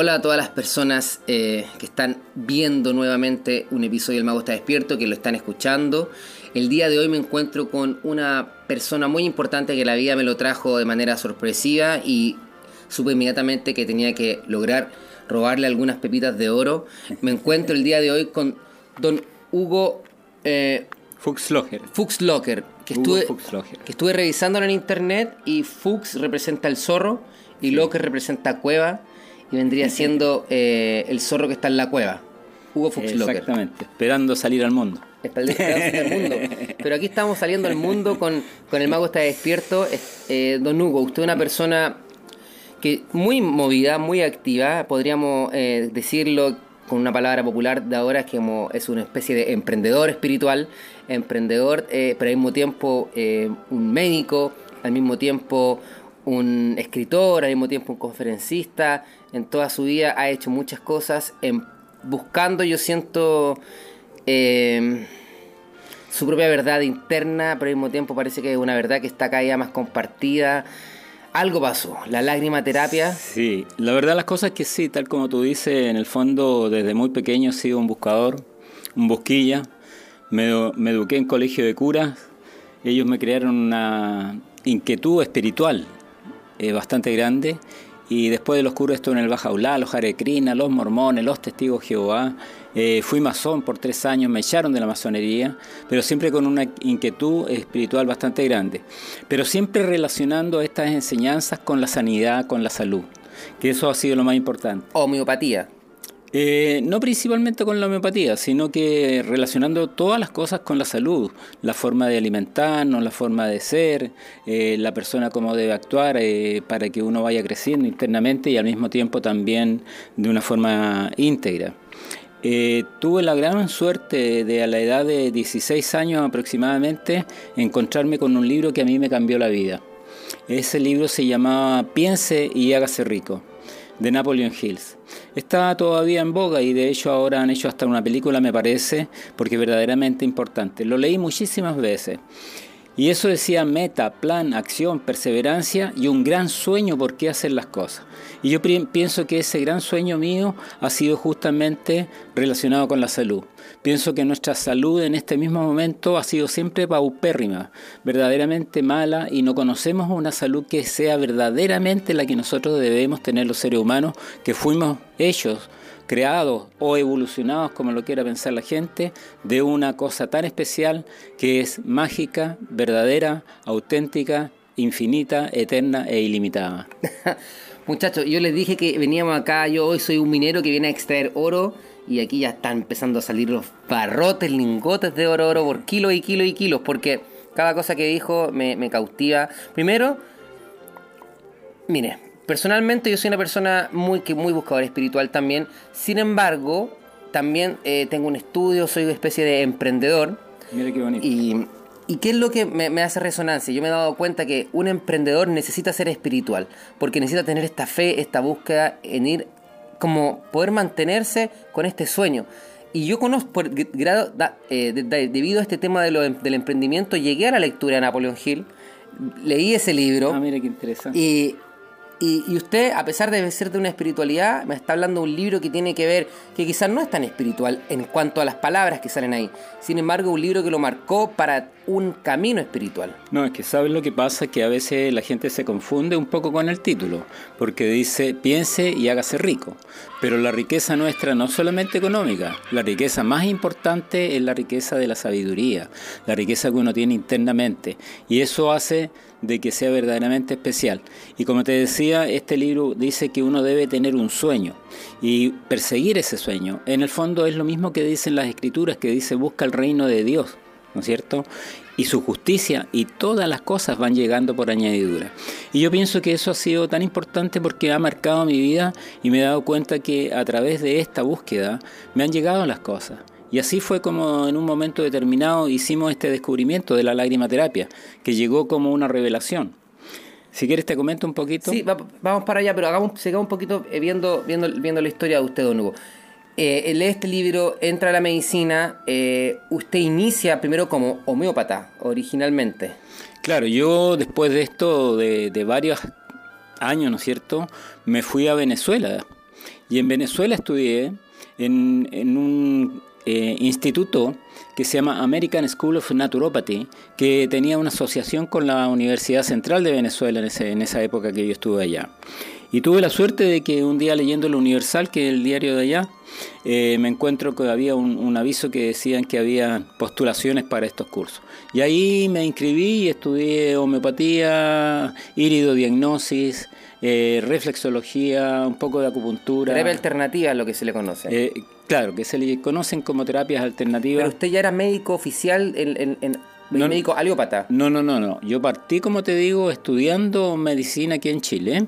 Hola a todas las personas eh, que están viendo nuevamente un episodio del Mago está despierto, que lo están escuchando. El día de hoy me encuentro con una persona muy importante que la vida me lo trajo de manera sorpresiva y supe inmediatamente que tenía que lograr robarle algunas pepitas de oro. Me encuentro el día de hoy con don Hugo eh. Fuchslocher, que estuve, que estuve revisándolo en internet y Fuchs representa el zorro y Locker representa cueva y vendría siendo eh, el zorro que está en la cueva. Hugo Fuchslocker. Exactamente, esperando salir al mundo. Mundo. Pero aquí estamos saliendo al mundo con, con el mago está despierto. Eh, don Hugo, usted es una persona que muy movida, muy activa, podríamos eh, decirlo con una palabra popular de ahora, que como es una especie de emprendedor espiritual, emprendedor, pero al mismo tiempo un médico, al mismo tiempo un escritor, al mismo tiempo un conferencista, en toda su vida ha hecho muchas cosas, en, buscando yo siento em, su propia verdad interna, pero al mismo tiempo parece que es una verdad que está cada día más compartida. Algo pasó, la lágrima terapia. Sí, la verdad las cosas es que sí, tal como tú dices, en el fondo desde muy pequeño he sido un buscador, un busquilla, me, me eduqué en colegio de curas, ellos me crearon una inquietud espiritual, eh, bastante grande. Y después de los curos estuve en el Bajaulá, los Jarecrina, los mormones, los testigos Jehová. Eh, fui masón por tres años, me echaron de la masonería, pero siempre con una inquietud espiritual bastante grande. Pero siempre relacionando estas enseñanzas con la sanidad, con la salud, que eso ha sido lo más importante. Homeopatía. Eh, no principalmente con la homeopatía, sino que relacionando todas las cosas con la salud, la forma de alimentarnos, la forma de ser, eh, la persona cómo debe actuar eh, para que uno vaya creciendo internamente y al mismo tiempo también de una forma íntegra. tuve la gran suerte de a la edad de 16 años aproximadamente encontrarme con un libro que a mí me cambió la vida. Ese libro se llamaba Piense y hágase rico de Napoleon Hills. Está todavía en boga y de hecho ahora han hecho hasta una película, me parece, porque es verdaderamente importante. Lo leí muchísimas veces. Y eso decía meta, plan, acción, perseverancia y un gran sueño por qué hacer las cosas. Y yo pienso que ese gran sueño mío ha sido justamente relacionado con la salud. Pienso que nuestra salud en este mismo momento ha sido siempre paupérrima, verdaderamente mala y no conocemos una salud que sea verdaderamente la que nosotros debemos tener los seres humanos, que fuimos hechos creados o evolucionados, como lo quiera pensar la gente, de una cosa tan especial que es mágica, verdadera, auténtica, infinita, eterna e ilimitada. Muchachos, yo les dije que veníamos acá, yo hoy soy un minero que viene a extraer oro y aquí ya están empezando a salir los barrotes, lingotes de oro, oro por kilos y kilos y kilos, porque cada cosa que dijo me, me cautiva. Primero, mire, Personalmente yo soy una persona muy, muy buscadora espiritual también. Sin embargo, también eh, tengo un estudio, soy una especie de emprendedor. Mira qué bonito. Y, qué es lo que me, hace resonancia? Yo me he dado cuenta que un emprendedor necesita ser espiritual, porque necesita tener esta fe, esta búsqueda en ir, como poder mantenerse con este sueño. Y yo conozco, por grado, eh, debido a este tema del emprendimiento, llegué a la lectura de Napoleon Hill, leí ese libro. Ah, mira qué interesante. Y y, usted, a pesar de ser de una espiritualidad, me está hablando de un libro que tiene que ver, que quizás no es tan espiritual en cuanto a las palabras que salen ahí. Sin embargo, un libro que lo marcó para un camino espiritual. No, es que sabes lo que pasa, que a veces la gente se confunde un poco con el título, porque dice piense y hágase rico. Pero la riqueza nuestra no solamente económica, la riqueza más importante es la riqueza de la sabiduría, la riqueza que uno tiene internamente. Y eso hace de que sea verdaderamente especial. Y como te decía, este libro dice que uno debe tener un sueño y perseguir ese sueño. En el fondo es lo mismo que dicen las escrituras, que dice busca el reino de Dios, ¿no es cierto? Y su justicia y todas las cosas van llegando por añadidura. Y yo pienso que eso ha sido tan importante porque ha marcado mi vida y me he dado cuenta que a través de esta búsqueda me han llegado las cosas. Y así fue como en un momento determinado hicimos este descubrimiento de la lágrima terapia, que llegó como una revelación. Si quieres te comento un poquito. Sí, vamos para allá, pero hagamos, sigamos un poquito eh, viendo, viendo, viendo la historia de usted, don Hugo. Eh, lee este libro, entra a la medicina, eh, usted inicia primero como homeópata, originalmente. Claro, yo después de esto, de, de varios años, ¿no es cierto?, me fui a Venezuela Y en Venezuela estudié en, en un eh, instituto que se llama American School of Naturopathy, que tenía una asociación con la Universidad Central de Venezuela en, ese, en esa época que yo estuve allá. Y tuve la suerte de que un día leyendo el Universal, que es el diario de allá, eh, me encuentro que había un, aviso que decían que había postulaciones para estos cursos. Y ahí me inscribí y estudié homeopatía, iridodiagnosis, eh, reflexología, un poco de acupuntura. Terapia alternativa es lo que se le conoce. Eh, claro, que se le conocen como terapias alternativas. Pero usted ya era médico oficial en, en, médico aliópata. No, no, no, no. Yo partí, como te digo, estudiando medicina aquí en Chile.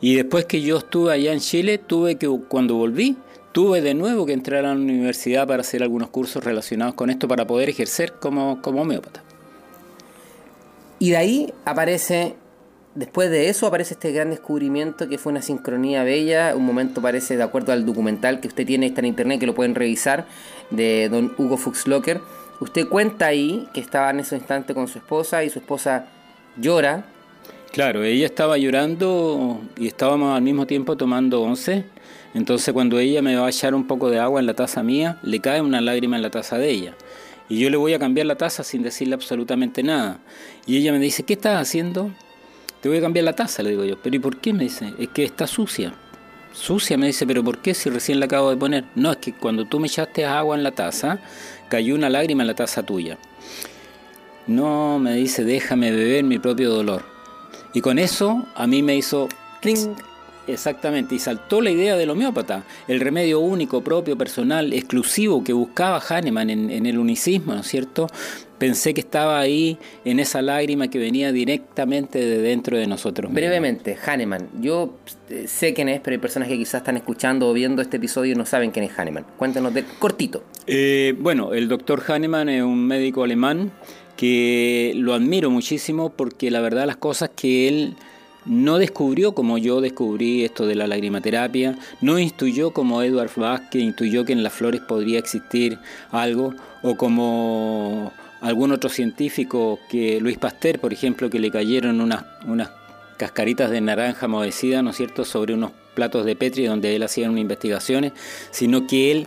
Y después que yo estuve allá en Chile, tuve que, cuando volví, tuve de nuevo que entrar a la universidad para hacer algunos cursos relacionados con esto para poder ejercer como, como homeópata. Y de ahí aparece después de eso aparece este gran descubrimiento que fue una sincronía bella, un momento parece de acuerdo al documental que usted tiene, está en internet, que lo pueden revisar, de don Hugo Fuchslocker. Usted cuenta ahí que estaba en ese instante con su esposa y su esposa llora. Claro, ella estaba llorando y estábamos al mismo tiempo tomando once. Entonces cuando ella me va a echar un poco de agua en la taza mía, le cae una lágrima en la taza de ella. Y yo le voy a cambiar la taza sin decirle absolutamente nada. Y ella me dice, ¿qué estás haciendo? Te voy a cambiar la taza, le digo yo. Pero ¿y por qué? Me dice, es que está sucia. Sucia, me dice, pero ¿por qué si recién la acabo de poner? No, es que cuando tú me echaste agua en la taza, cayó una lágrima en la taza tuya. No, me dice, déjame beber mi propio dolor. Y con eso a mí me hizo... Exactamente, y saltó la idea del homeópata, el remedio único, propio, personal, exclusivo que buscaba Hahnemann en, en el unicismo, ¿no es cierto? pensé que estaba ahí en esa lágrima que venía directamente de dentro de nosotros. Brevemente, Hahnemann. Yo eh, sé quién es, pero hay personas que quizás están escuchando o viendo este episodio y no saben quién es Hahnemann. Cuéntanos de cortito. Eh, bueno, el doctor Hahnemann es un médico alemán que lo admiro muchísimo porque la verdad las cosas que él no descubrió como yo descubrí esto de la lagrimaterapia, no instruyó como Edward que intuyó que en las flores podría existir algo, o como algún otro científico que Luis Pasteur, por ejemplo, que le cayeron unas, unas cascaritas de naranja movecida, ¿no es cierto?, sobre unos platos de Petri donde él hacía unas investigaciones, sino que él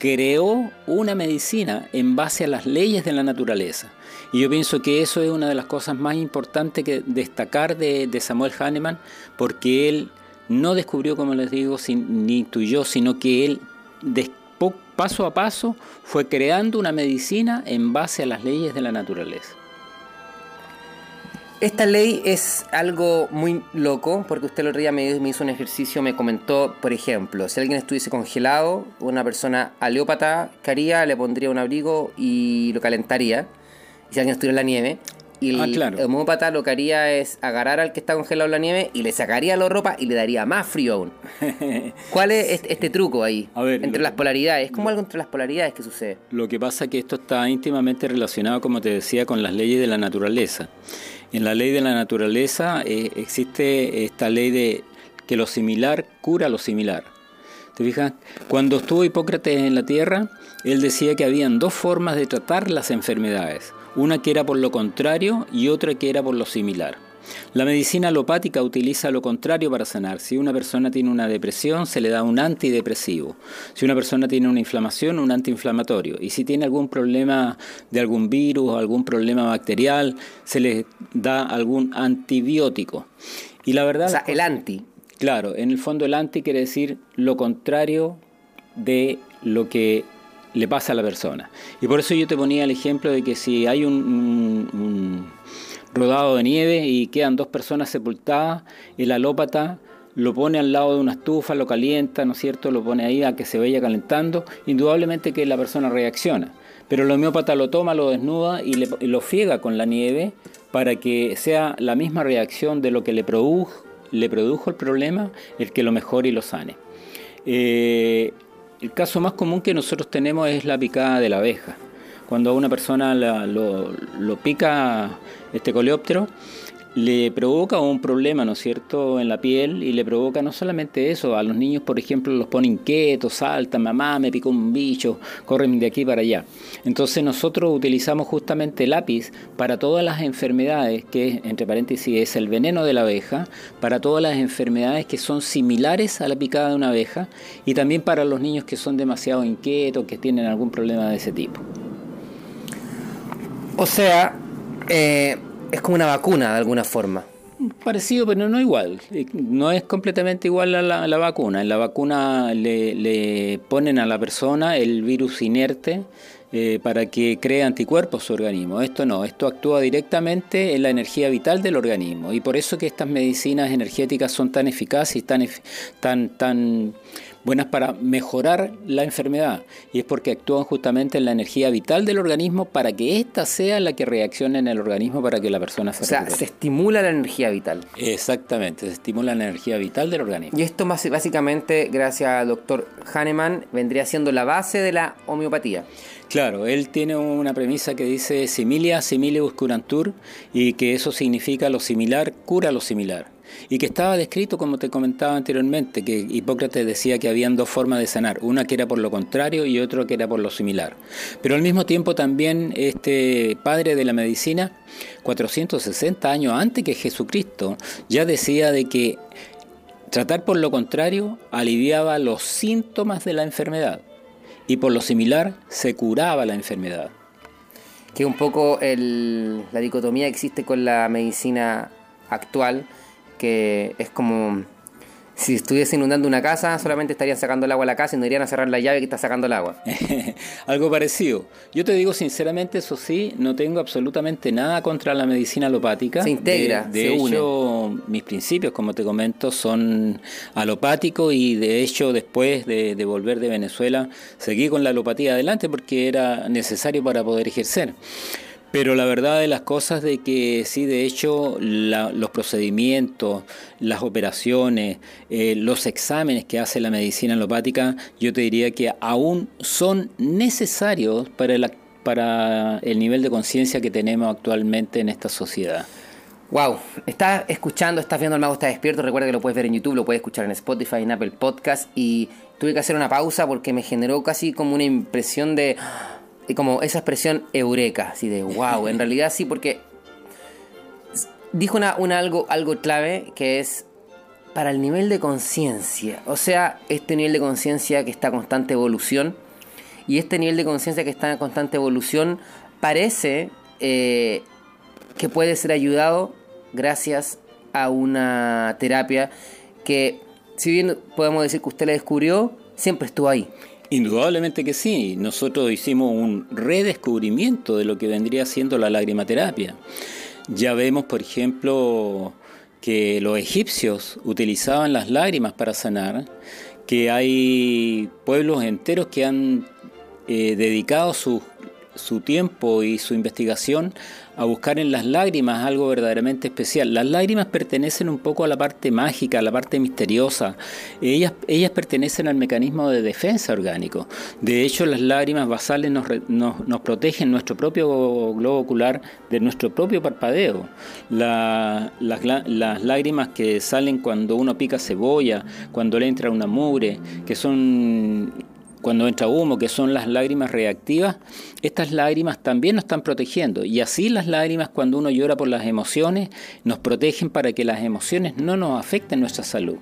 creó una medicina en base a las leyes de la naturaleza. Y yo pienso que eso es una de las cosas más importantes que destacar de, Samuel Hahnemann, porque él no descubrió, como les digo, ni intuyó, sino que él paso a paso fue creando una medicina en base a las leyes de la naturaleza. Esta ley es algo muy loco, porque usted el otro día me, hizo un ejercicio, me comentó, por ejemplo, si alguien estuviese congelado, una persona aleópata, ¿qué haría? Le pondría un abrigo y lo calentaría. Y si alguien estuviera en la nieve, y el, ah, homópata lo que haría es agarrar al que está congelado en la nieve y le sacaría la ropa y le daría más frío aún. ¿Cuál es este, este, truco ahí? entre las polaridades. ¿Es como algo entre las polaridades que sucede? Lo que pasa es que esto está íntimamente relacionado, como te decía, con las leyes de la naturaleza. En la ley de la naturaleza eh, existe esta ley de que lo similar cura lo similar. ¿Te fijas? Cuando estuvo Hipócrates en la Tierra, él decía que habían dos formas de tratar las enfermedades una que era por lo contrario y otra que era por lo similar. La medicina alopática utiliza lo contrario para sanar. Si una persona tiene una depresión, se le da un antidepresivo. Si una persona tiene una inflamación, un antiinflamatorio. Y si tiene algún problema de algún virus o algún problema bacterial, se le da algún antibiótico. Y la verdad... O sea, el anti. Claro, en el fondo el anti quiere decir lo contrario de lo que le pasa a la persona. Y por eso yo te ponía el ejemplo de que si hay un, rodado de nieve y quedan dos personas sepultadas, el alópata lo pone al lado de una estufa, lo calienta, ¿no es cierto? Lo pone ahí a que se vaya calentando, indudablemente que la persona reacciona. Pero el homeópata lo toma, lo desnuda y, lo fiega con la nieve para que sea la misma reacción de lo que le produjo, el problema, el que lo mejore y lo sane. Eh, el caso más común que nosotros tenemos es la picada de la abeja. Cuando a una persona lo, pica este coleóptero, le provoca un problema, ¿no es cierto?, en la piel y le provoca no solamente eso, a los niños, por ejemplo, los pone inquietos, saltan, mamá, me picó un bicho, corren de aquí para allá. Entonces nosotros utilizamos justamente lápiz para todas las enfermedades, que entre paréntesis es el veneno de la abeja, para todas las enfermedades que son similares a la picada de una abeja y también para los niños que son demasiado inquietos, que tienen algún problema de ese tipo. O sea, eh, es como una vacuna de alguna forma. Parecido, pero no igual. Eh, no es completamente igual a la, vacuna. En la vacuna le, ponen a la persona el virus inerte eh, para que cree anticuerpos su organismo. Esto no, esto actúa directamente en la energía vital del organismo. Y por eso que estas medicinas energéticas son tan eficaces y tan, tan, tan buenas para mejorar la enfermedad y es porque actúan justamente en la energía vital del organismo para que ésta sea la que reaccione en el organismo para que la persona se O sea, se estimula la energía vital. Exactamente, se estimula la energía vital del organismo. Y esto básicamente, gracias al doctor Hahnemann, vendría siendo la base de la homeopatía. Claro, él tiene una premisa que dice similia similibus curantur y que eso significa lo similar cura lo similar y que estaba descrito, como te comentaba anteriormente, que Hipócrates decía que habían dos formas de sanar, una que era por lo contrario y otra que era por lo similar. Pero al mismo tiempo también este padre de la medicina, 460 años antes que Jesucristo, ya decía de que tratar por lo contrario aliviaba los síntomas de la enfermedad y por lo similar se curaba la enfermedad. Que un poco la dicotomía existe con la medicina actual, que es como si estuviese inundando una casa, solamente estarían sacando el agua a la casa y no irían a cerrar la llave que está sacando el agua. Algo parecido. Yo te digo sinceramente, eso sí, no tengo absolutamente nada contra la medicina alopática. Se integra, de, de hecho, mis principios, como te comento, son alopáticos y de hecho después de, de volver de Venezuela seguí con la alopatía adelante porque era necesario para poder ejercer. Pero la verdad de las cosas de que sí, de hecho, los procedimientos, las operaciones, eh, los exámenes que hace la medicina alopática, yo te diría que aún son necesarios para, para el nivel de conciencia que tenemos actualmente en esta sociedad. Wow, estás escuchando, estás viendo El Mago está despierto. Recuerda que lo puedes ver en YouTube, lo puedes escuchar en Spotify, en Apple Podcast. Y tuve que hacer una pausa porque me generó casi como una impresión de como esa expresión eureka, así de wow, en realidad sí, porque dijo una, algo, algo clave que es para el nivel de conciencia, o sea, este nivel de conciencia que está en constante evolución, y este nivel de conciencia que está en constante evolución parece eh, que puede ser ayudado gracias a una terapia que, si bien podemos decir que usted la descubrió, siempre estuvo ahí. Indudablemente que sí. Nosotros hicimos un redescubrimiento de lo que vendría siendo la lagrimaterapia. Ya vemos, por ejemplo, que los egipcios utilizaban las lágrimas para sanar, que hay pueblos enteros que han eh, dedicado su, su tiempo y su investigación a buscar en las lágrimas algo verdaderamente especial. Las lágrimas pertenecen un poco a la parte mágica, a la parte misteriosa. Ellas, ellas pertenecen al mecanismo de defensa orgánico. De hecho, las lágrimas basales nos, nos, protegen nuestro propio globo ocular de nuestro propio parpadeo. las, las lágrimas que salen cuando uno pica cebolla, cuando le entra una mugre, que son cuando entra humo, que son las lágrimas reactivas, estas lágrimas también nos están protegiendo. Y así las lágrimas cuando uno llora por las emociones nos protegen para que las emociones no nos afecten nuestra salud.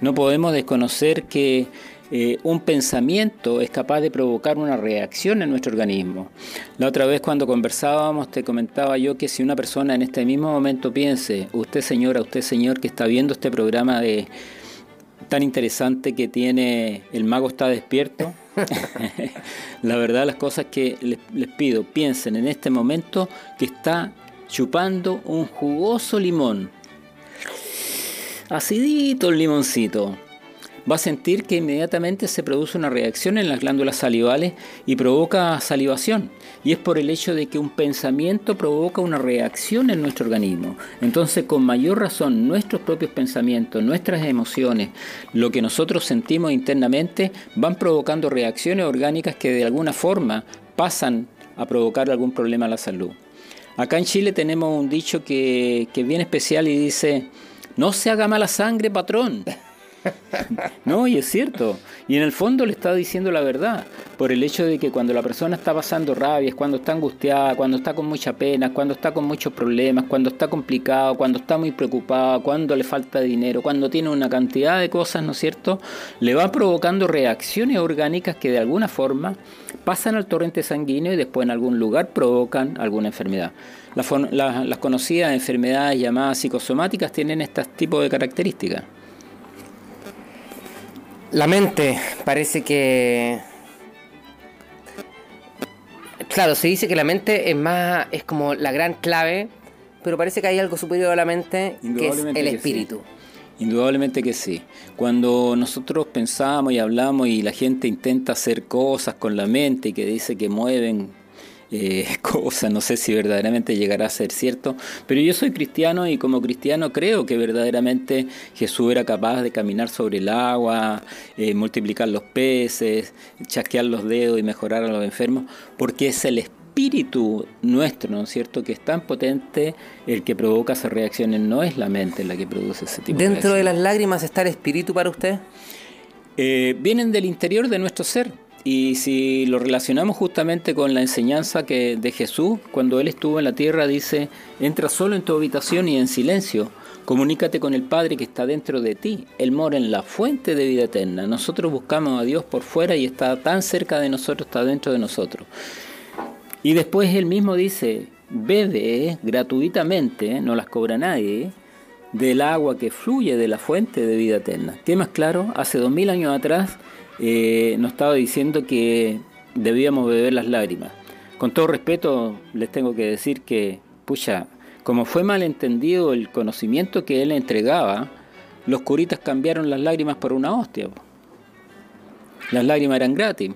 No podemos desconocer que eh, un pensamiento es capaz de provocar una reacción en nuestro organismo. La otra vez cuando conversábamos te comentaba yo que si una persona en este mismo momento piense, usted señora, usted señor que está viendo este programa de tan interesante que tiene El Mago está despierto. la verdad las cosas que les, les, pido, piensen en este momento que está chupando un jugoso limón. Acidito el limoncito va a sentir que inmediatamente se produce una reacción en las glándulas salivales y provoca salivación. Y es por el hecho de que un pensamiento provoca una reacción en nuestro organismo. Entonces, con mayor razón, nuestros propios pensamientos, nuestras emociones, lo que nosotros sentimos internamente, van provocando reacciones orgánicas que de alguna forma pasan a provocar algún problema a la salud. Acá en Chile tenemos un dicho que, que es bien especial y dice, no se haga mala sangre, patrón. No, y es cierto. Y en el fondo le está diciendo la verdad, por el hecho de que cuando la persona está pasando rabias, cuando está angustiada, cuando está con mucha pena, cuando está con muchos problemas, cuando está complicado, cuando está muy preocupado, cuando le falta dinero, cuando tiene una cantidad de cosas, ¿no es cierto? Le va provocando reacciones orgánicas que de alguna forma pasan al torrente sanguíneo y después en algún lugar provocan alguna enfermedad. Las, las conocidas enfermedades llamadas psicosomáticas tienen este tipo de características. La mente parece que... Claro, se dice que la mente es más, es como la gran clave, pero parece que hay algo superior a la mente, que es el espíritu. Indudablemente que sí. Cuando nosotros pensamos y hablamos y la gente intenta hacer cosas con la mente y que dice que mueven eh, cosa, no sé si verdaderamente llegará a ser cierto, pero yo soy cristiano y como cristiano creo que verdaderamente Jesús era capaz de caminar sobre el agua, eh, multiplicar los peces, chasquear los dedos y mejorar a los enfermos, porque es el espíritu nuestro, ¿no es cierto?, que es tan potente el que provoca esas reacciones, no es la mente la que produce ese tipo de de ¿Dentro de las lágrimas está el espíritu para usted? Eh, vienen del interior de nuestro ser y si lo relacionamos justamente con la enseñanza que de Jesús, cuando Él estuvo en la tierra, dice, entra solo en tu habitación y en silencio, comunícate con el Padre que está dentro de ti, Él mora en la fuente de vida eterna. Nosotros buscamos a Dios por fuera y está tan cerca de nosotros, está dentro de nosotros. Y después Él mismo dice, bebe gratuitamente, no las cobra nadie, del agua que fluye de la fuente de vida eterna. ¿Qué más claro? Hace dos mil años atrás, eh, nos estaba diciendo que debíamos beber las lágrimas. Con todo respeto, les tengo que decir que, pucha, como fue malentendido el conocimiento que él entregaba, los curitas cambiaron las lágrimas por una hostia. Las lágrimas eran gratis.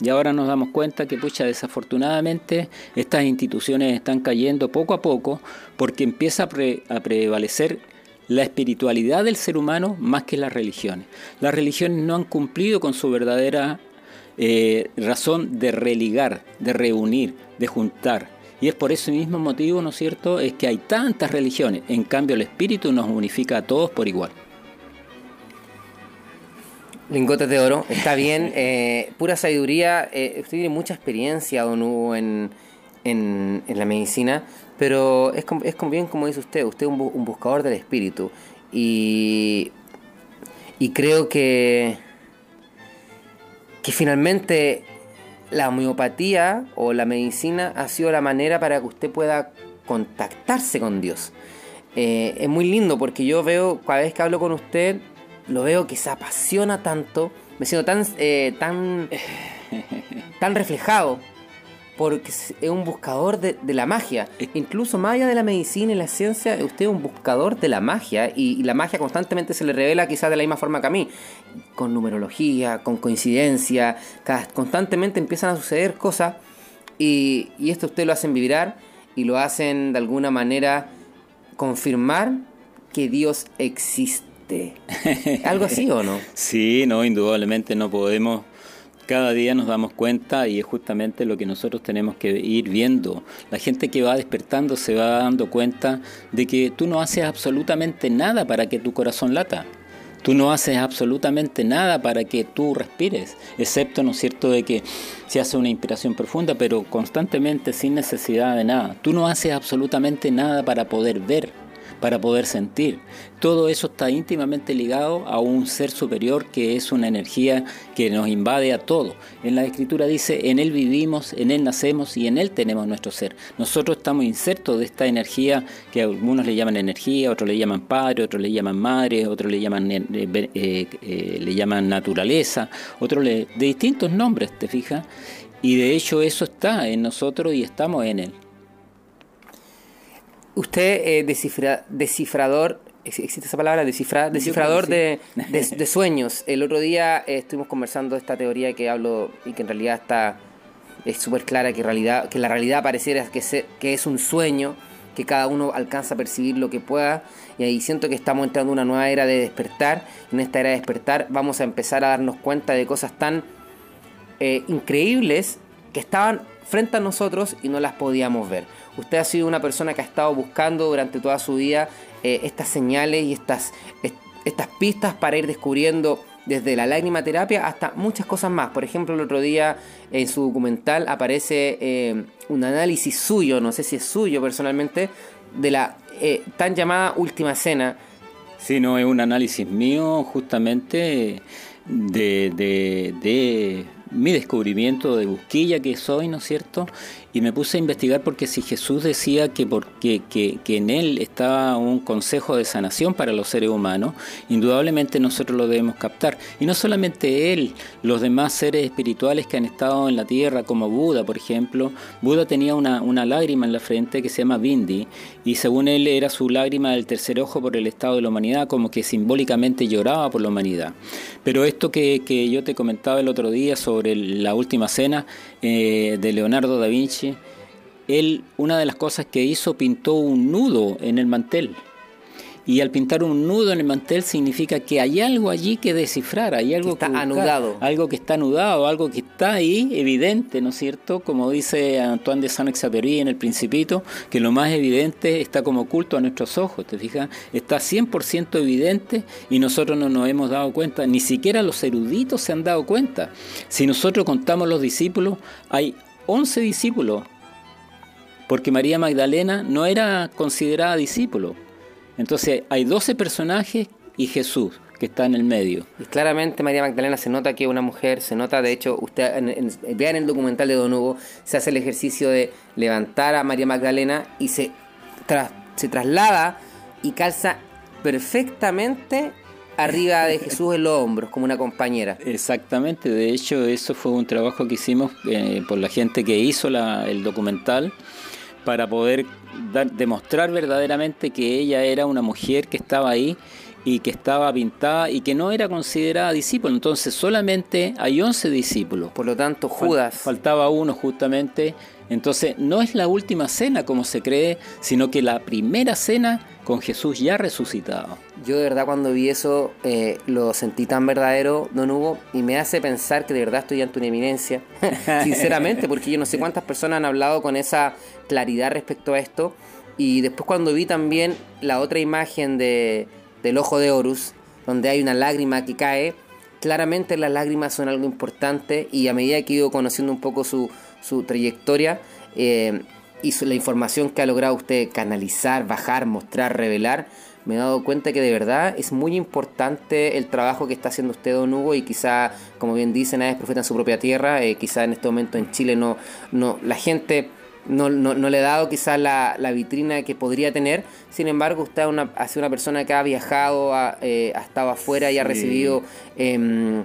Y ahora nos damos cuenta que, pucha, desafortunadamente estas instituciones están cayendo poco a poco porque empieza a prevalecer la espiritualidad del ser humano más que las religiones. Las religiones no han cumplido con su verdadera eh, razón de religar, de reunir, de juntar. Y es por ese mismo motivo, ¿no es cierto?, es que hay tantas religiones. En cambio, el espíritu nos unifica a todos por igual. Lingotes de oro, está bien. Eh, pura sabiduría. Eh, usted tiene mucha experiencia, don Hugo, en, en, en la medicina. Pero es, es bien como dice usted, usted es un, buscador del espíritu. Y, y creo que, que finalmente la homeopatía o la medicina ha sido la manera para que usted pueda contactarse con Dios. Eh, es muy lindo porque yo veo, cada vez que hablo con usted, lo veo que se apasiona tanto, me siento tan, eh, tan, tan reflejado porque es un buscador de, la magia. Incluso más allá de la medicina y la ciencia, usted es un buscador de la magia y, la magia constantemente se le revela quizás de la misma forma que a mí, con numerología, con coincidencia, constantemente empiezan a suceder cosas y, y esto usted lo hacen vibrar y lo hacen de alguna manera confirmar que Dios existe. ¿Algo así o no? Sí, no, indudablemente no podemos cada día nos damos cuenta y es justamente lo que nosotros tenemos que ir viendo. La gente que va despertando se va dando cuenta de que tú no haces absolutamente nada para que tu corazón lata. Tú no haces absolutamente nada para que tú respires, excepto, ¿no es cierto?, de que se hace una inspiración profunda, pero constantemente sin necesidad de nada. Tú no haces absolutamente nada para poder ver para poder sentir. Todo eso está íntimamente ligado a un ser superior que es una energía que nos invade a todo. En la escritura dice, en Él vivimos, en Él nacemos y en Él tenemos nuestro ser. Nosotros estamos insertos de esta energía que algunos le llaman energía, otros le llaman padre, otros le llaman madre, otros le llaman, eh, eh, eh, le llaman naturaleza, otros le, de distintos nombres, ¿te fijas? Y de hecho eso está en nosotros y estamos en Él. Usted, eh, descifra, descifrador, ¿existe esa palabra? Descifra, descifrador de, sueños. El otro día eh, estuvimos conversando de esta teoría que hablo y que en realidad está es súper clara que, realidad, que la realidad pareciera que, que es un sueño, que cada uno alcanza a percibir lo que pueda. Y ahí siento que estamos entrando en una nueva era de despertar. En esta era de despertar vamos a empezar a darnos cuenta de cosas tan eh, increíbles que estaban frente a nosotros y no las podíamos ver. Usted ha sido una persona que ha estado buscando durante toda su vida eh, estas señales y estas, estas pistas para ir descubriendo desde la lágrima terapia hasta muchas cosas más. Por ejemplo, el otro día en su documental aparece eh, un análisis suyo, no sé si es suyo personalmente, de la eh, tan llamada última cena. Sí, no, es un análisis mío justamente de, de, de mi descubrimiento de busquilla que soy, ¿no es cierto? Y me puse a investigar porque si Jesús decía que, porque, que, en Él estaba un consejo de sanación para los seres humanos, indudablemente nosotros lo debemos captar. Y no solamente Él, los demás seres espirituales que han estado en la tierra, como Buda, por ejemplo. Buda tenía una, una lágrima en la frente que se llama Bindi, y según él era su lágrima del tercer ojo por el estado de la humanidad, como que simbólicamente lloraba por la humanidad. Pero esto que, que yo te comentaba el otro día sobre la última cena eh, de Leonardo da Vinci, él, una de las cosas que hizo, pintó un nudo en el mantel. Y al pintar un nudo en el mantel significa que hay algo allí que descifrar, hay algo que está anudado. Algo que está anudado, algo que está ahí evidente, ¿no es cierto? Como dice Antoine de Saint-Exupéry en El Principito, que lo más evidente está como oculto a nuestros ojos, ¿te fijas? Está 100% evidente y nosotros no nos hemos dado cuenta, ni siquiera los eruditos se han dado cuenta. Si nosotros contamos los discípulos, hay 11 discípulos, porque María Magdalena no era considerada discípulo. Entonces hay 12 personajes y Jesús que está en el medio. Y claramente María Magdalena se nota que es una mujer, se nota, de hecho, usted en, vean el documental de Don Hugo, se hace el ejercicio de levantar a María Magdalena y se, se traslada y calza perfectamente arriba de Jesús en los hombros, como una compañera. Exactamente, de hecho eso fue un trabajo que hicimos eh, por la gente que hizo el documental para poder demostrar verdaderamente que ella era una mujer que estaba ahí y que estaba pintada y que no era considerada discípulo. Entonces solamente hay 11 discípulos. Por lo tanto, Judas. Faltaba uno justamente. Entonces no es la última cena como se cree, sino que la primera cena con Jesús ya resucitado. Yo de verdad cuando vi eso eh, lo sentí tan verdadero, don Hugo, y me hace pensar que de verdad estoy ante una eminencia, sinceramente, porque yo no sé cuántas personas han hablado con esa claridad respecto a esto. Y después cuando vi también la otra imagen de, del ojo de Horus, donde hay una lágrima que cae, claramente las lágrimas son algo importante y a medida que he ido conociendo un poco su, su trayectoria eh, y la información que ha logrado usted canalizar, bajar, mostrar, revelar, me he dado cuenta que de verdad es muy importante el trabajo que está haciendo usted, don Hugo, y quizá, como bien dicen, es profeta en su propia tierra, eh, quizá en este momento en Chile no, no la gente no, no, no, le ha dado quizás la, la, vitrina que podría tener. Sin embargo, usted ha sido una persona que ha viajado, ha, eh, ha estado afuera y ha recibido eh,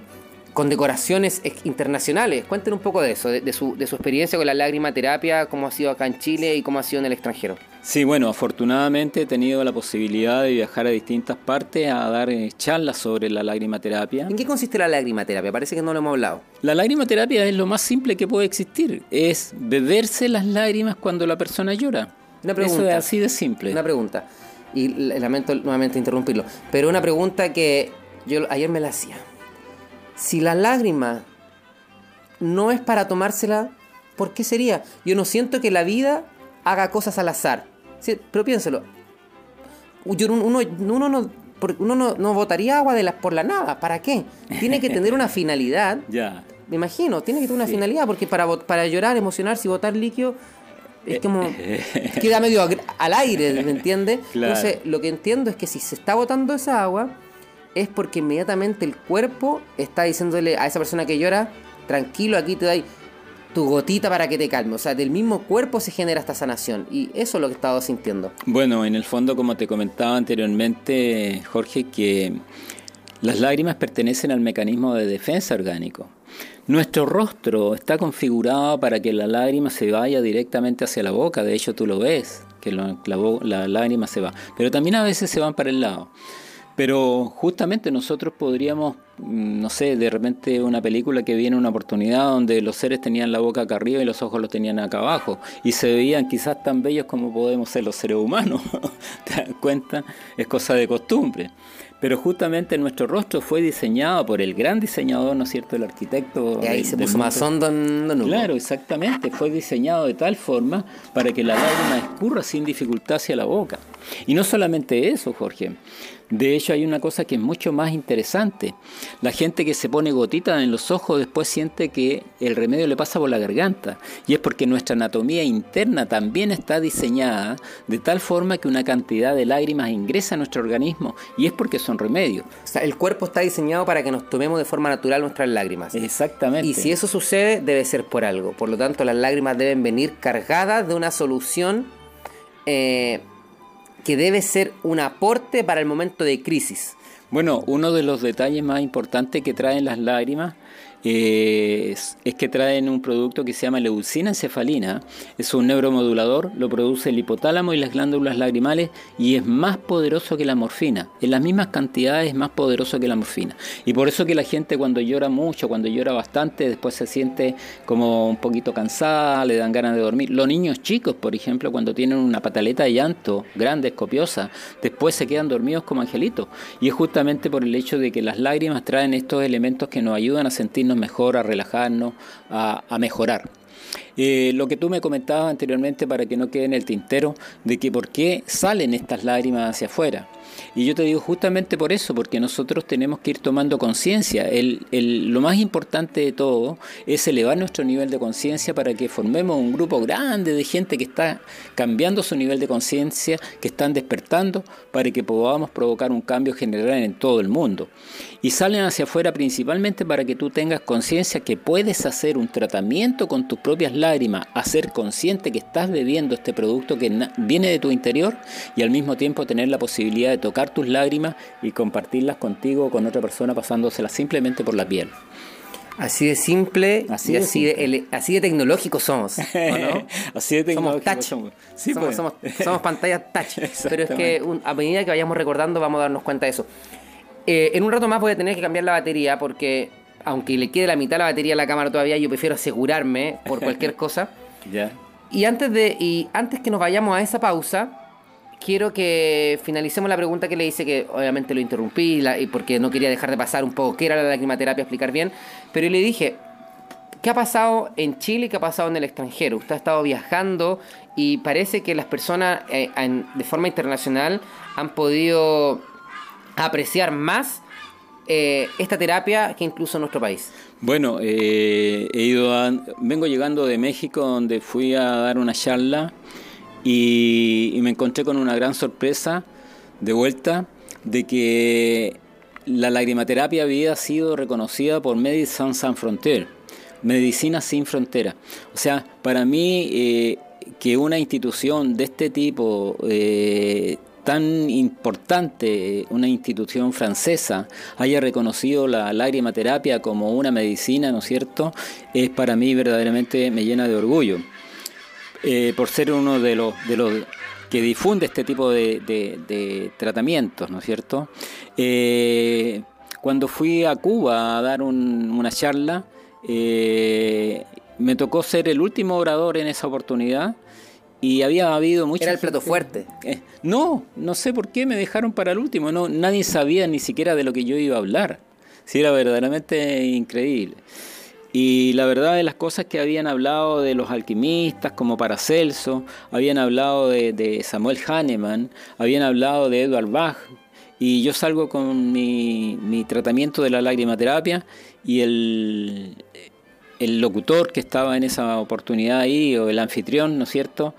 condecoraciones internacionales. Cuéntenos un poco de eso, de, su, de su experiencia con la lágrima terapia, cómo ha sido acá en Chile y cómo ha sido en el extranjero. Sí, bueno, afortunadamente he tenido la posibilidad de viajar a distintas partes a dar eh, charlas sobre la lágrima terapia. ¿En qué consiste la lágrima terapia? Parece que no lo hemos hablado. La lágrima terapia es lo más simple que puede existir. Es beberse las lágrimas cuando la persona llora. Una pregunta. Eso es así de simple. Una pregunta. Y lamento nuevamente interrumpirlo. Pero una pregunta que yo ayer me la hacía. Si la lágrima no es para tomársela, ¿por qué sería? Yo no siento que la vida haga cosas al azar. pero piénselo. uno, uno, no, uno no, votaría agua de las por la nada. ¿Para qué? Tiene que tener una finalidad. ya. Me imagino, tiene que tener una finalidad, porque para, para llorar, emocionarse y votar líquido es como queda medio al aire, ¿me entiendes? Entonces, lo que entiendo es que si se está botando esa agua, es porque inmediatamente el cuerpo está diciéndole a esa persona que llora, tranquilo, aquí te doy tu gotita para que te calme. O sea, del mismo cuerpo se genera esta sanación. Y eso es lo que he estado sintiendo. Bueno, en el fondo, como te comentaba anteriormente, Jorge, que las lágrimas pertenecen al mecanismo de defensa orgánico. Nuestro rostro está configurado para que la lágrima se vaya directamente hacia la boca. De hecho, tú lo ves, que la, la lágrima se va. Pero también a veces se van para el lado. Pero justamente nosotros podríamos, mm, no sé, de repente una película que viene una oportunidad donde los seres tenían la boca acá arriba y los ojos los tenían acá abajo y se veían quizás tan bellos como podemos ser los seres humanos. ¿Te das cuenta? Es cosa de costumbre. Pero justamente nuestro rostro fue diseñado por el gran diseñador, ¿no es cierto?, el arquitecto. Y ahí se puso más hondo Claro, exactamente. Fue diseñado de tal forma para que la lágrima escurra sin dificultad hacia la boca. Y no solamente eso, Jorge. De hecho, hay una cosa que es mucho más interesante. La gente que se pone gotita en los ojos después siente que el remedio le pasa por la garganta. Y es porque nuestra anatomía interna también está diseñada de tal forma que una cantidad de lágrimas ingresa a nuestro organismo. Y es porque son remedios. O sea, el cuerpo está diseñado para que nos tomemos de forma natural nuestras lágrimas. Exactamente. Y si eso sucede, debe ser por algo. Por lo tanto, las lágrimas deben venir cargadas de una solución. Eh, que debe ser un aporte para el momento de crisis. Bueno, uno de los detalles más importantes que traen las lágrimas es, que traen un producto que se llama leucina encefalina. Es un neuromodulador, lo produce el hipotálamo y las glándulas lagrimales y es más poderoso que la morfina. En las mismas cantidades es más poderoso que la morfina. Y por eso que la gente cuando llora mucho, cuando llora bastante, después se siente como un poquito cansada, le dan ganas de dormir. Los niños chicos, por ejemplo, cuando tienen una pataleta de llanto grande, copiosa, después se quedan dormidos como angelitos. Y es justamente por el hecho de que las lágrimas traen estos elementos que nos ayudan a sentirnos mejor, a relajarnos, a, mejorar. Eh, lo que tú me comentabas anteriormente para que no quede en el tintero, de que por qué salen estas lágrimas hacia afuera. Y yo te digo justamente por eso, porque nosotros tenemos que ir tomando conciencia. lo más importante de todo es elevar nuestro nivel de conciencia para que formemos un grupo grande de gente que está cambiando su nivel de conciencia, que están despertando, para que podamos provocar un cambio general en todo el mundo. Y salen hacia afuera principalmente para que tú tengas conciencia que puedes hacer un tratamiento con tus propias lágrimas, hacer consciente que estás bebiendo este producto que viene de tu interior y al mismo tiempo tener la posibilidad de tocar tus lágrimas y compartirlas contigo o con otra persona pasándoselas simplemente por la piel. Así de simple así y de así, de, así de tecnológicos somos. no? así de tecnológicos somos. Sí, somos, pues. somos, pantallas touch. Pero es que a medida que vayamos recordando vamos a darnos cuenta de eso. Eh, en un rato más voy a tener que cambiar la batería porque aunque le quede la mitad de la batería a la cámara todavía, yo prefiero asegurarme por cualquier cosa. ya. Y antes de y antes que nos vayamos a esa pausa, quiero que finalicemos la pregunta que le hice, que obviamente lo interrumpí y porque no quería dejar de pasar un poco qué era la lacrimaterapia, explicar bien, pero le dije, ¿qué ha pasado en Chile y qué ha pasado en el extranjero? Usted ha estado viajando y parece que las personas eh, de forma internacional han podido apreciar más eh, esta terapia que incluso en nuestro país. Bueno, eh, he ido vengo llegando de México donde fui a dar una charla y, me encontré con una gran sorpresa de vuelta de que la lagrimaterapia había sido reconocida por Medicine Sans Frontier, Medicina Sin Frontera. O sea, para mí eh, que una institución de este tipo eh, tan importante, una institución francesa, haya reconocido la lagrimaterapia como una medicina, ¿no es cierto?, es para mí verdaderamente me llena de orgullo. Eh, por ser uno de los, de los que difunde este tipo de, tratamientos, ¿no es cierto? Eh, cuando fui a Cuba a dar una charla, eh, me tocó ser el último orador en esa oportunidad y había habido mucho... Era el plato fuerte. no, no sé por qué me dejaron para el último, no, nadie sabía ni siquiera de lo que yo iba a hablar. Sí, era verdaderamente increíble. Y la verdad de las cosas que habían hablado de los alquimistas como Paracelso, habían hablado de, Samuel Hahnemann, habían hablado de Edward Bach, y yo salgo con mi, mi tratamiento de la lagrimaterapia y el, el locutor que estaba en esa oportunidad ahí, o el anfitrión, ¿no es cierto?,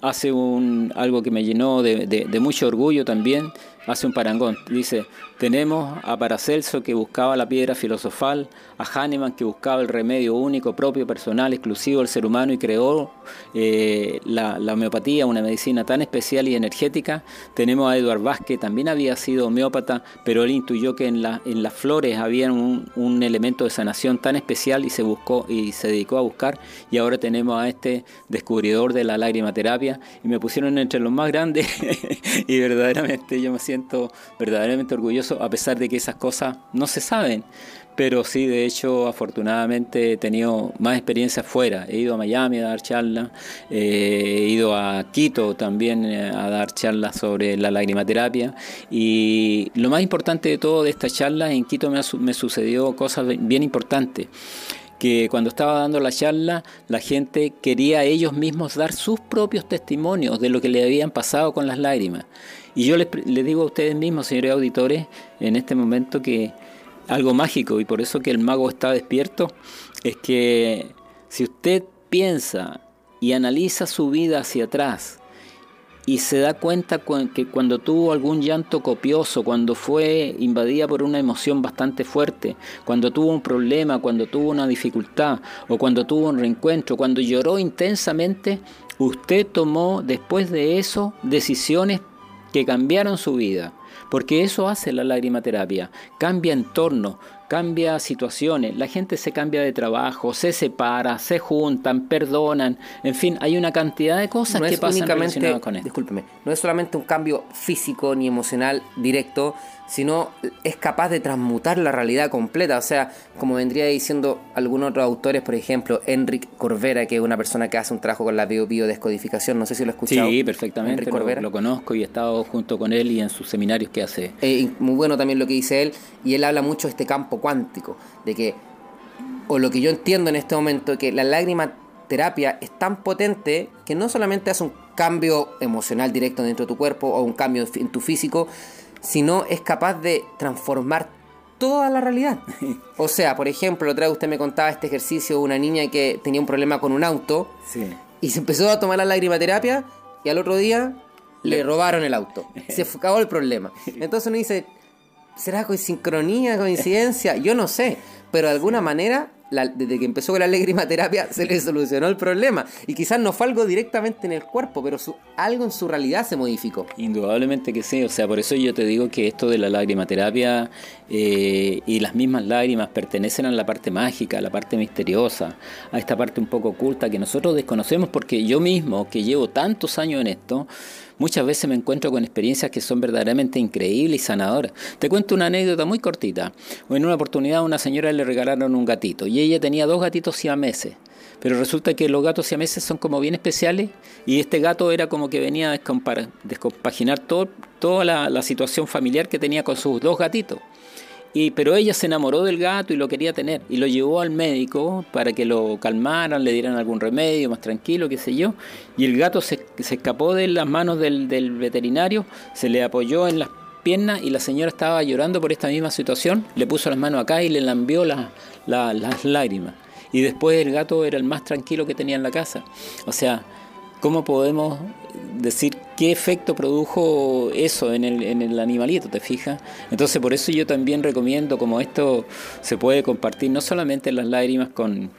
hace un, algo que me llenó de, de mucho orgullo también, hace un parangón. Dice, tenemos a Paracelso que buscaba la piedra filosofal, a Hahnemann que buscaba el remedio único, propio, personal, exclusivo del ser humano y creó eh, la, homeopatía, una medicina tan especial y energética. Tenemos a Eduard Vázquez, que también había sido homeópata, pero él intuyó que en, en las flores había un, un, elemento de sanación tan especial y se buscó y se dedicó a buscar. Y ahora tenemos a este descubridor de la lagrimaterapia y me pusieron entre los más grandes y verdaderamente yo me siento verdaderamente orgulloso a pesar de que esas cosas no se saben. pero sí, de hecho, afortunadamente he tenido más experiencias fuera. He ido a Miami a dar charlas, eh, he ido a Quito también eh, a dar charlas sobre la lagrimaterapia y lo más importante de todo de estas charlas, en Quito me, me sucedió cosas bien importantes que cuando estaba dando la charla la gente quería ellos mismos dar sus propios testimonios de lo que le habían pasado con las lágrimas. Y yo les, digo a ustedes mismos, señores auditores, en este momento que algo mágico y por eso que el mago está despierto es que si usted piensa y analiza su vida hacia atrás y se da cuenta que cuando tuvo algún llanto copioso, cuando fue invadida por una emoción bastante fuerte, cuando tuvo un problema, cuando tuvo una dificultad o cuando tuvo un reencuentro, cuando lloró intensamente, usted tomó después de eso decisiones que cambiaron su vida. Porque eso hace la terapia, cambia entorno, cambia situaciones, la gente se cambia de trabajo, se separa, se juntan, perdonan, en fin, hay una cantidad de cosas que pasan relacionadas con esto. Discúlpeme, no es solamente un cambio físico ni emocional directo, sino es capaz de transmutar la realidad completa. O sea, como vendría diciendo algunos otros autores, por ejemplo, Enric Corvera, que es una persona que hace un trabajo con la biodescodificación, no sé si lo he escuchado. Sí, perfectamente, lo, lo, conozco y he estado junto con él y en sus seminarios que hace. Eh, muy bueno también lo que dice él, y él habla mucho de este campo cuántico, de que, o lo que yo entiendo en este momento, que la lágrima terapia es tan potente que no solamente hace un cambio emocional directo dentro de tu cuerpo o un cambio en tu físico, sino es capaz de transformar toda la realidad. O sea, por ejemplo, otra vez usted me contaba este ejercicio de una niña que tenía un problema con un auto y se empezó a tomar la lagrimaterapia y al otro día le robaron el auto. Se acabó el problema. Entonces uno dice, ¿será sincronía, coincidencia? Yo no sé, pero de alguna manera desde que empezó con la terapia se le solucionó el problema. Y quizás no fue algo directamente en el cuerpo, pero algo en su realidad se modificó. Indudablemente que sí, o sea, por eso yo te digo que esto de la lacrimaterapia eh, y las mismas lágrimas pertenecen a la parte mágica, a la parte misteriosa, a esta parte un poco oculta que nosotros desconocemos porque yo mismo, que llevo tantos años en esto, Muchas veces me encuentro con experiencias que son verdaderamente increíbles y sanadoras. Te cuento una anécdota muy cortita. En una oportunidad a una señora le regalaron un gatito y ella tenía dos gatitos siameses. Pero resulta que los gatos siameses son como bien especiales y este gato era como que venía a descompaginar toda la, la situación familiar que tenía con sus dos gatitos. Y, pero ella se enamoró del gato y lo quería tener y lo llevó al médico para que lo calmaran, le dieran algún remedio más tranquilo, qué sé yo. Y el gato se, se escapó de las manos del, del, veterinario, se le apoyó en las piernas y la señora estaba llorando por esta misma situación, le puso las manos acá y le lambió las lágrimas. Y después el gato era el más tranquilo que tenía en la casa. O sea, ¿cómo podemos decir qué efecto produjo eso en el, en el animalito, ¿te fijas? Entonces por eso yo también recomiendo como esto se puede compartir no solamente las lágrimas con,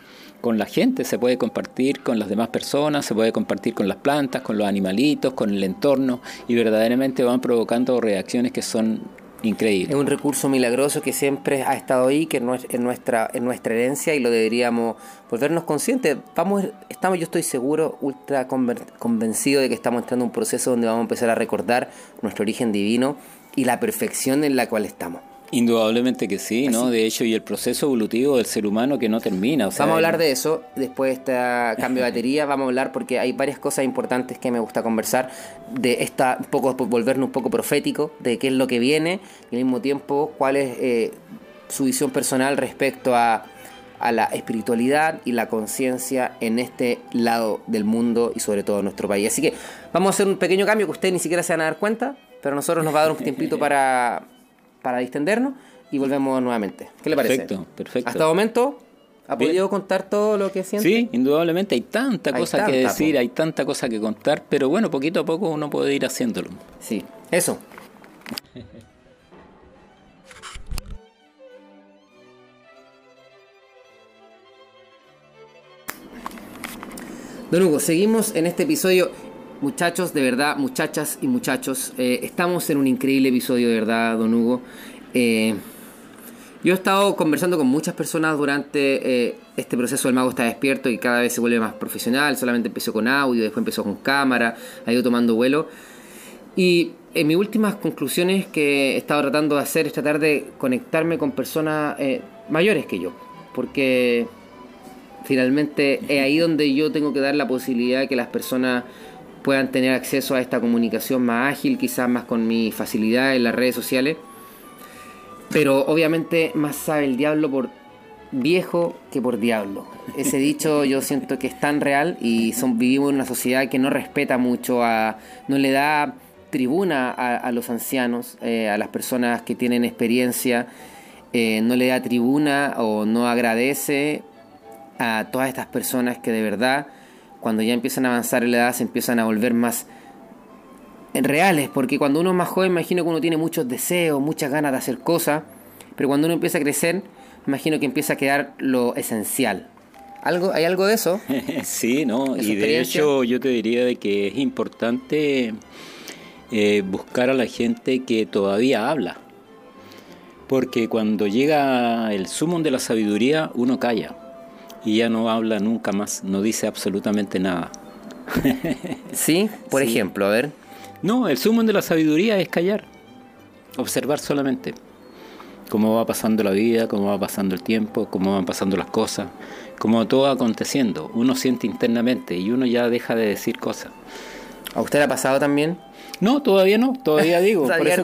con la gente, se puede compartir con las demás personas, se puede compartir con las plantas, con los animalitos, con el entorno y verdaderamente van provocando reacciones que son Increíble. Es un recurso milagroso que siempre ha estado ahí, que es en nuestra, en nuestra herencia y lo deberíamos volvernos conscientes. Vamos, estamos, yo estoy seguro, ultra convencido de que estamos entrando en un proceso donde vamos a empezar a recordar nuestro origen divino y la perfección en la cual estamos. Indudablemente que sí, ¿no? De hecho, y el proceso evolutivo del ser humano que no termina. vamos a hablar de eso después de este cambio de batería. vamos a hablar porque hay varias cosas importantes que me gusta conversar. De esta, un poco, volvernos un poco profético, de qué es lo que viene, y al mismo tiempo cuál es eh, su visión personal respecto a, a la espiritualidad y la conciencia en este lado del mundo y sobre todo en nuestro país. Así que vamos a hacer un pequeño cambio que ustedes ni siquiera se van a dar cuenta, pero a nosotros nos va a dar un tiempito para para distendernos y volvemos nuevamente. ¿Qué le parece? Perfecto, perfecto. Hasta el momento, ¿ha podido contar todo lo que siente? Sí, indudablemente hay tanta cosa que decir, hay tanta cosa que contar, pero bueno, poquito a poco uno puede ir haciéndolo. Sí, eso. Don Hugo, seguimos en este episodio Muchachos, de verdad, muchachas y muchachos, eh, estamos en un increíble episodio, de verdad, don Hugo. Eh, yo he estado conversando con muchas personas durante eh, este proceso del mago está despierto y cada vez se vuelve más profesional. Solamente empezó con audio, después empezó con cámara, ha ido tomando vuelo. Y en mis últimas conclusiones que he estado tratando de hacer es tratar de conectarme con personas mayores que yo, porque finalmente es ahí donde yo tengo que dar la posibilidad de que las personas puedan tener acceso a esta comunicación más ágil, quizás más con mi facilidad en las redes sociales. Pero obviamente más sabe el diablo por viejo que por diablo. Ese dicho yo siento que es tan real y son, vivimos en una sociedad que no respeta mucho, a, no le da tribuna a, los ancianos, eh, a las personas que tienen experiencia, eh, no le da tribuna o no agradece a todas estas personas que de verdad, cuando ya empiezan a avanzar en la edad, se empiezan a volver más reales, porque cuando uno es más joven, imagino que uno tiene muchos deseos, muchas ganas de hacer cosas, pero cuando uno empieza a crecer, imagino que empieza a quedar lo esencial. ¿Algo, ¿Hay algo de eso? sí, ¿no? Y de hecho yo te diría de que es importante eh, buscar a la gente que todavía habla. Porque cuando llega el sumo de la sabiduría, uno calla y ya no habla nunca más, no dice absolutamente nada. sí, por ejemplo, a ver. No, el sumo de la sabiduría es callar, observar solamente cómo va pasando la vida, cómo va pasando el tiempo, cómo van pasando las cosas, cómo todo va aconteciendo. Uno siente internamente y uno ya deja de decir cosas. ¿A usted le ha pasado también? No, todavía no, todavía digo. Por eso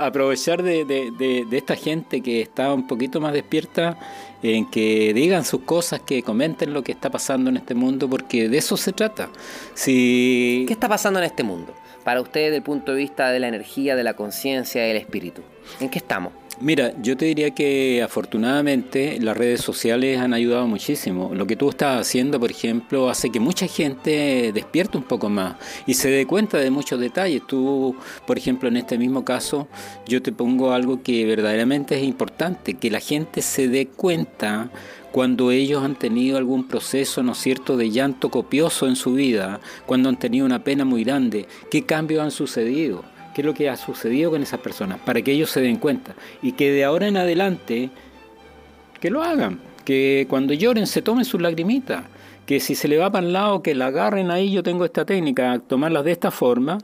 aprovechar de, esta gente que está un poquito más despierta en que digan sus cosas, que comenten lo que está pasando en este mundo, porque de eso se trata. Si... ¿Qué está pasando en este mundo? Para usted, desde el punto de vista de la energía, de la conciencia, del espíritu. ¿En qué estamos? Mira, yo te diría que afortunadamente las redes sociales han ayudado muchísimo. Lo que tú estás haciendo, por ejemplo, hace que mucha gente despierte un poco más y se dé cuenta de muchos detalles. Tú, por ejemplo, en este mismo caso, yo te pongo algo que verdaderamente es importante, que la gente se dé cuenta cuando ellos han tenido algún proceso, ¿no es cierto?, de llanto copioso en su vida, cuando han tenido una pena muy grande, qué cambios han sucedido qué es lo que ha sucedido con esas personas, para que ellos se den cuenta y que de ahora en adelante que lo hagan, que cuando lloren se tomen sus lagrimitas, que si se le va para el lado que la agarren ahí, yo tengo esta técnica, tomarlas de esta forma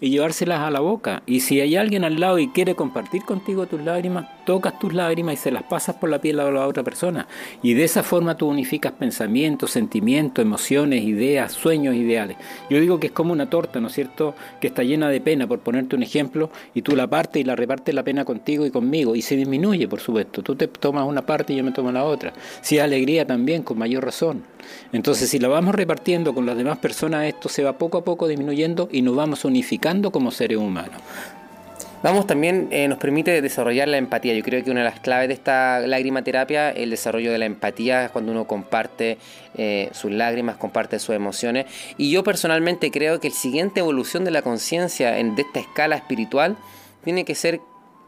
y llevárselas a la boca. Y si hay alguien al lado y quiere compartir contigo tus lágrimas, tocas tus lágrimas y se las pasas por la piel a la otra persona. Y de esa forma tú unificas pensamientos, sentimientos, emociones, ideas, sueños, ideales. Yo digo que es como una torta, ¿no es cierto?, que está llena de pena, por ponerte un ejemplo, y tú la partes y la repartes la pena contigo y conmigo, y se disminuye, por supuesto. Tú te tomas una parte y yo me tomo la otra. Si es alegría también, con mayor razón. Entonces, si la vamos repartiendo con las demás personas, esto se va poco a poco disminuyendo y nos vamos unificando como seres humanos. Vamos también, eh, nos permite desarrollar la empatía. Yo creo que una de las claves de esta lágrima terapia el desarrollo de la empatía, es cuando uno comparte eh, sus lágrimas, comparte sus emociones. Y yo personalmente creo que la siguiente evolución de la conciencia de esta escala espiritual tiene que ser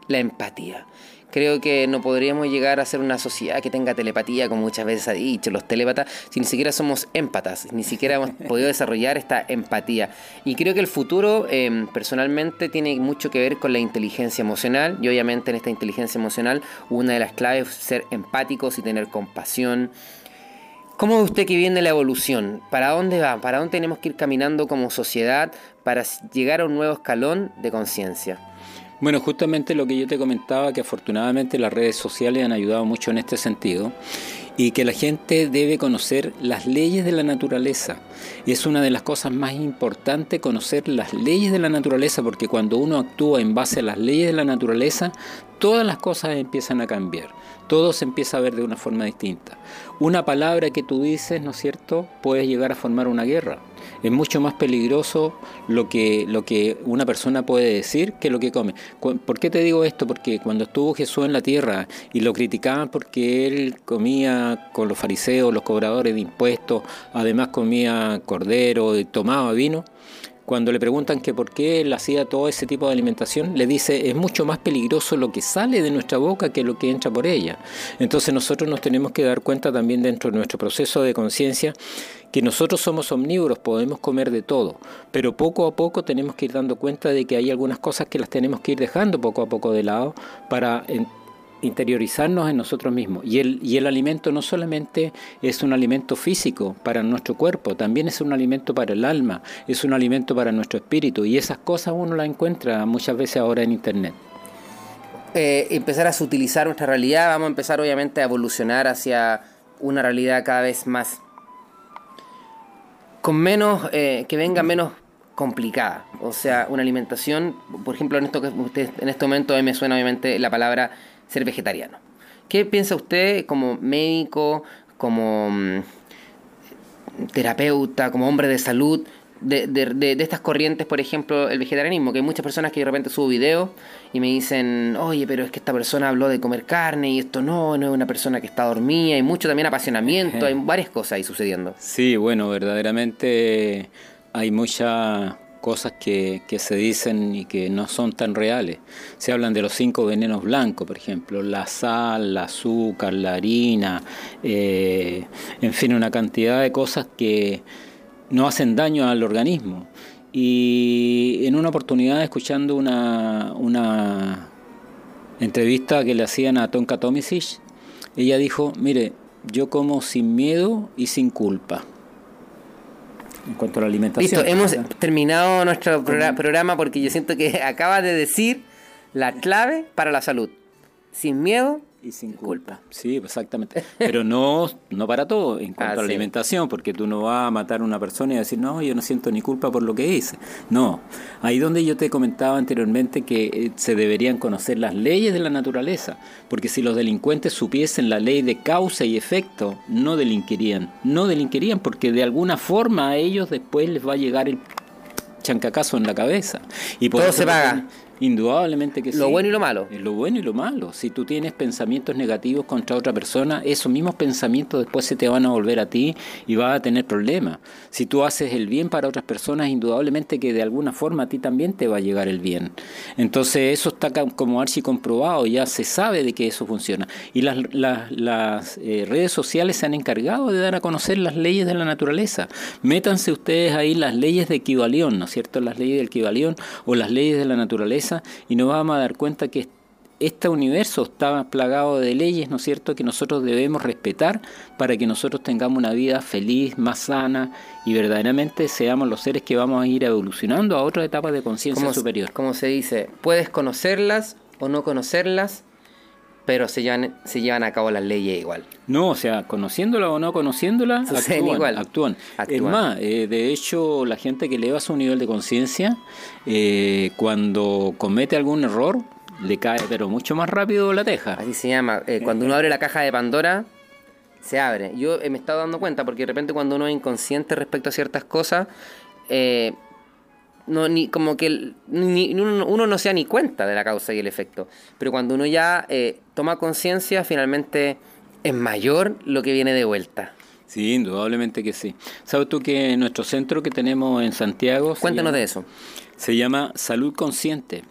la empatía. Creo que no podríamos llegar a ser una sociedad que tenga telepatía, como muchas veces ha dicho los telépatas, si ni siquiera somos empatas, ni siquiera hemos podido desarrollar esta empatía. Y creo que el futuro, em, personalmente, tiene mucho que ver con la inteligencia emocional. Y obviamente en esta inteligencia emocional, una de las claves es ser empáticos y tener compasión. ¿Cómo ve usted que viene la evolución? ¿Para dónde va? ¿Para dónde tenemos que ir caminando como sociedad para llegar a un nuevo escalón de conciencia? Bueno, justamente lo que yo te comentaba, que afortunadamente las redes sociales han ayudado mucho en este sentido y que la gente debe conocer las leyes de la naturaleza. Es una de las cosas más importantes conocer las leyes de la naturaleza porque cuando uno actúa en base a las leyes de la naturaleza, todas las cosas empiezan a cambiar, todo se empieza a ver de una forma distinta. Una palabra que tú dices, ¿no es cierto?, puede llegar a formar una guerra es mucho más peligroso lo que, lo que una persona puede decir que lo que come. ¿Por qué te digo esto? Porque cuando estuvo Jesús en la tierra y lo criticaban porque él comía con los fariseos, los cobradores de impuestos, además comía cordero y tomaba vino, cuando le preguntan que por qué él hacía todo ese tipo de alimentación, le dice es mucho más peligroso lo que sale de nuestra boca que lo que entra por ella. Entonces nosotros nos tenemos que dar cuenta también dentro de nuestro proceso de conciencia que nosotros somos omnívoros, podemos comer de todo, pero poco a poco tenemos que ir dando cuenta de que hay algunas cosas que las tenemos que ir dejando poco a poco de lado para interiorizarnos en nosotros mismos. Y el, y el alimento no solamente es un alimento físico para nuestro cuerpo, también es un alimento para el alma, es un alimento para nuestro espíritu. Y esas cosas uno las encuentra muchas veces ahora en Internet. Eh, empezar a sutilizar nuestra realidad, vamos a empezar obviamente a evolucionar hacia una realidad cada vez más con menos, eh, que venga menos complicada. O sea, una alimentación, por ejemplo, en esto que usted, en este momento a mí me suena obviamente la palabra ser vegetariano. ¿Qué piensa usted como médico, como mm, terapeuta, como hombre de salud? De, de, estas corrientes, por ejemplo, el vegetarianismo, que hay muchas personas que de repente subo videos y me dicen, oye, pero es que esta persona habló de comer carne y esto no, no es una persona que está dormida, hay mucho también apasionamiento, hay varias cosas ahí sucediendo. Sí, bueno, verdaderamente hay muchas cosas que, que, se dicen y que no son tan reales. Se hablan de los cinco venenos blancos, por ejemplo, la sal, el azúcar, la harina, eh, en fin, una cantidad de cosas que no hacen daño al organismo. Y en una oportunidad, escuchando una, una entrevista que le hacían a Tonka Tomisic, ella dijo, mire, yo como sin miedo y sin culpa en cuanto a la alimentación. Listo, hemos terminado nuestro programa porque yo siento que acaba de decir la clave para la salud. Sin miedo y sin culpa. Sí, exactamente. Pero no, no para todo en cuanto a la alimentación, porque tú no vas a matar a una persona y decir, no, yo no siento ni culpa por lo que hice. No. Ahí donde yo te comentaba anteriormente que eh, se deberían conocer las leyes de la naturaleza, porque si los delincuentes supiesen la ley de causa y efecto, no delinquirían. No delinquirían porque de alguna forma a ellos después les va a llegar el chancacazo en la cabeza. Y por todo se paga. Indudablemente que sí. Lo bueno y lo malo. Lo bueno y lo malo. Si tú tienes pensamientos negativos contra otra persona, esos mismos pensamientos después se te van a volver a ti y vas a tener problemas. Si tú haces el bien para otras personas, indudablemente que de alguna forma a ti también te va a llegar el bien. Entonces eso está como archi comprobado, ya se sabe de que eso funciona. Y las, las, eh, redes sociales se han encargado de dar a conocer las leyes de la naturaleza. Métanse ustedes ahí las leyes de equivalión, ¿no es cierto? Las leyes del equivalión o las leyes de la naturaleza y nos vamos a dar cuenta que este universo está plagado de leyes, ¿no es cierto?, que nosotros debemos respetar para que nosotros tengamos una vida feliz, más sana y verdaderamente seamos los seres que vamos a ir evolucionando a otra etapa de conciencia superior. Como se dice, puedes conocerlas o no conocerlas, pero se llevan, se llevan a cabo las leyes igual. No, o sea, conociéndola o no conociéndola, actúan, igual. actúan. Es más, eh, de hecho, la gente que eleva su nivel de conciencia, eh, cuando comete algún error, le cae pero mucho más rápido la teja. Así se llama. Eh, cuando uno abre la caja de Pandora, se abre. Yo me he estado dando cuenta, porque de repente cuando uno es inconsciente respecto a ciertas cosas, no, ni, como que ni, uno, no se da ni cuenta de la causa y el efecto. Pero cuando uno ya eh, toma conciencia, finalmente es mayor lo que viene de vuelta. Sí, indudablemente que sí. ¿Sabes tú que nuestro centro que tenemos en Santiago... Cuéntanos de eso. Se llama Salud Consciente.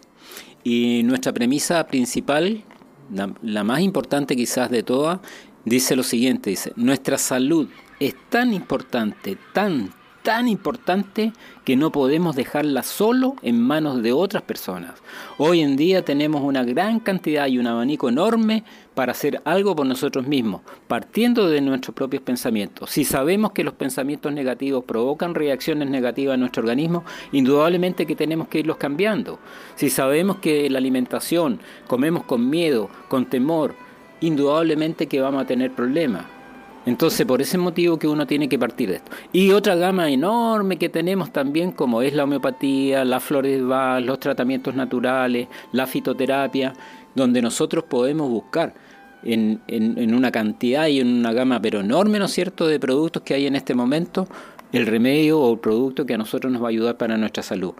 Y nuestra premisa principal, la, la más importante quizás de todas, dice lo siguiente, dice, nuestra salud es tan importante, tan, tan importante que no podemos dejarla solo en manos de otras personas. Hoy en día tenemos una gran cantidad y un abanico enorme para hacer algo por nosotros mismos, partiendo de nuestros propios pensamientos. Si sabemos que los pensamientos negativos provocan reacciones negativas en nuestro organismo, indudablemente que tenemos que irlos cambiando. Si sabemos que la alimentación comemos con miedo, con temor, indudablemente que vamos a tener problemas. Entonces, por ese motivo que uno tiene que partir de esto. Y otra gama enorme que tenemos también, como es la homeopatía, la flores de los tratamientos naturales, la fitoterapia, donde nosotros podemos buscar en, en, una cantidad y en una gama pero enorme, ¿no es cierto?, de productos que hay en este momento, el remedio o el producto que a nosotros nos va a ayudar para nuestra salud.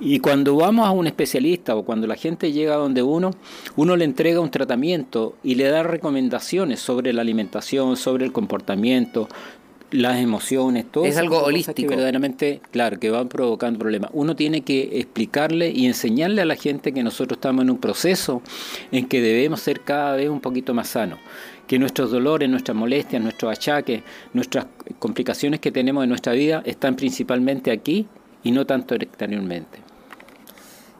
Y cuando vamos a un especialista o cuando la gente llega a donde uno, uno le entrega un tratamiento y le da recomendaciones sobre la alimentación, sobre el comportamiento, las emociones, todo es algo holístico. Que verdaderamente, claro, que van provocando problemas. Uno tiene que explicarle y enseñarle a la gente que nosotros estamos en un proceso en que debemos ser cada vez un poquito más sanos. Que nuestros dolores, nuestras molestias, nuestros achaques, nuestras complicaciones que tenemos en nuestra vida están principalmente aquí y no tanto exteriormente.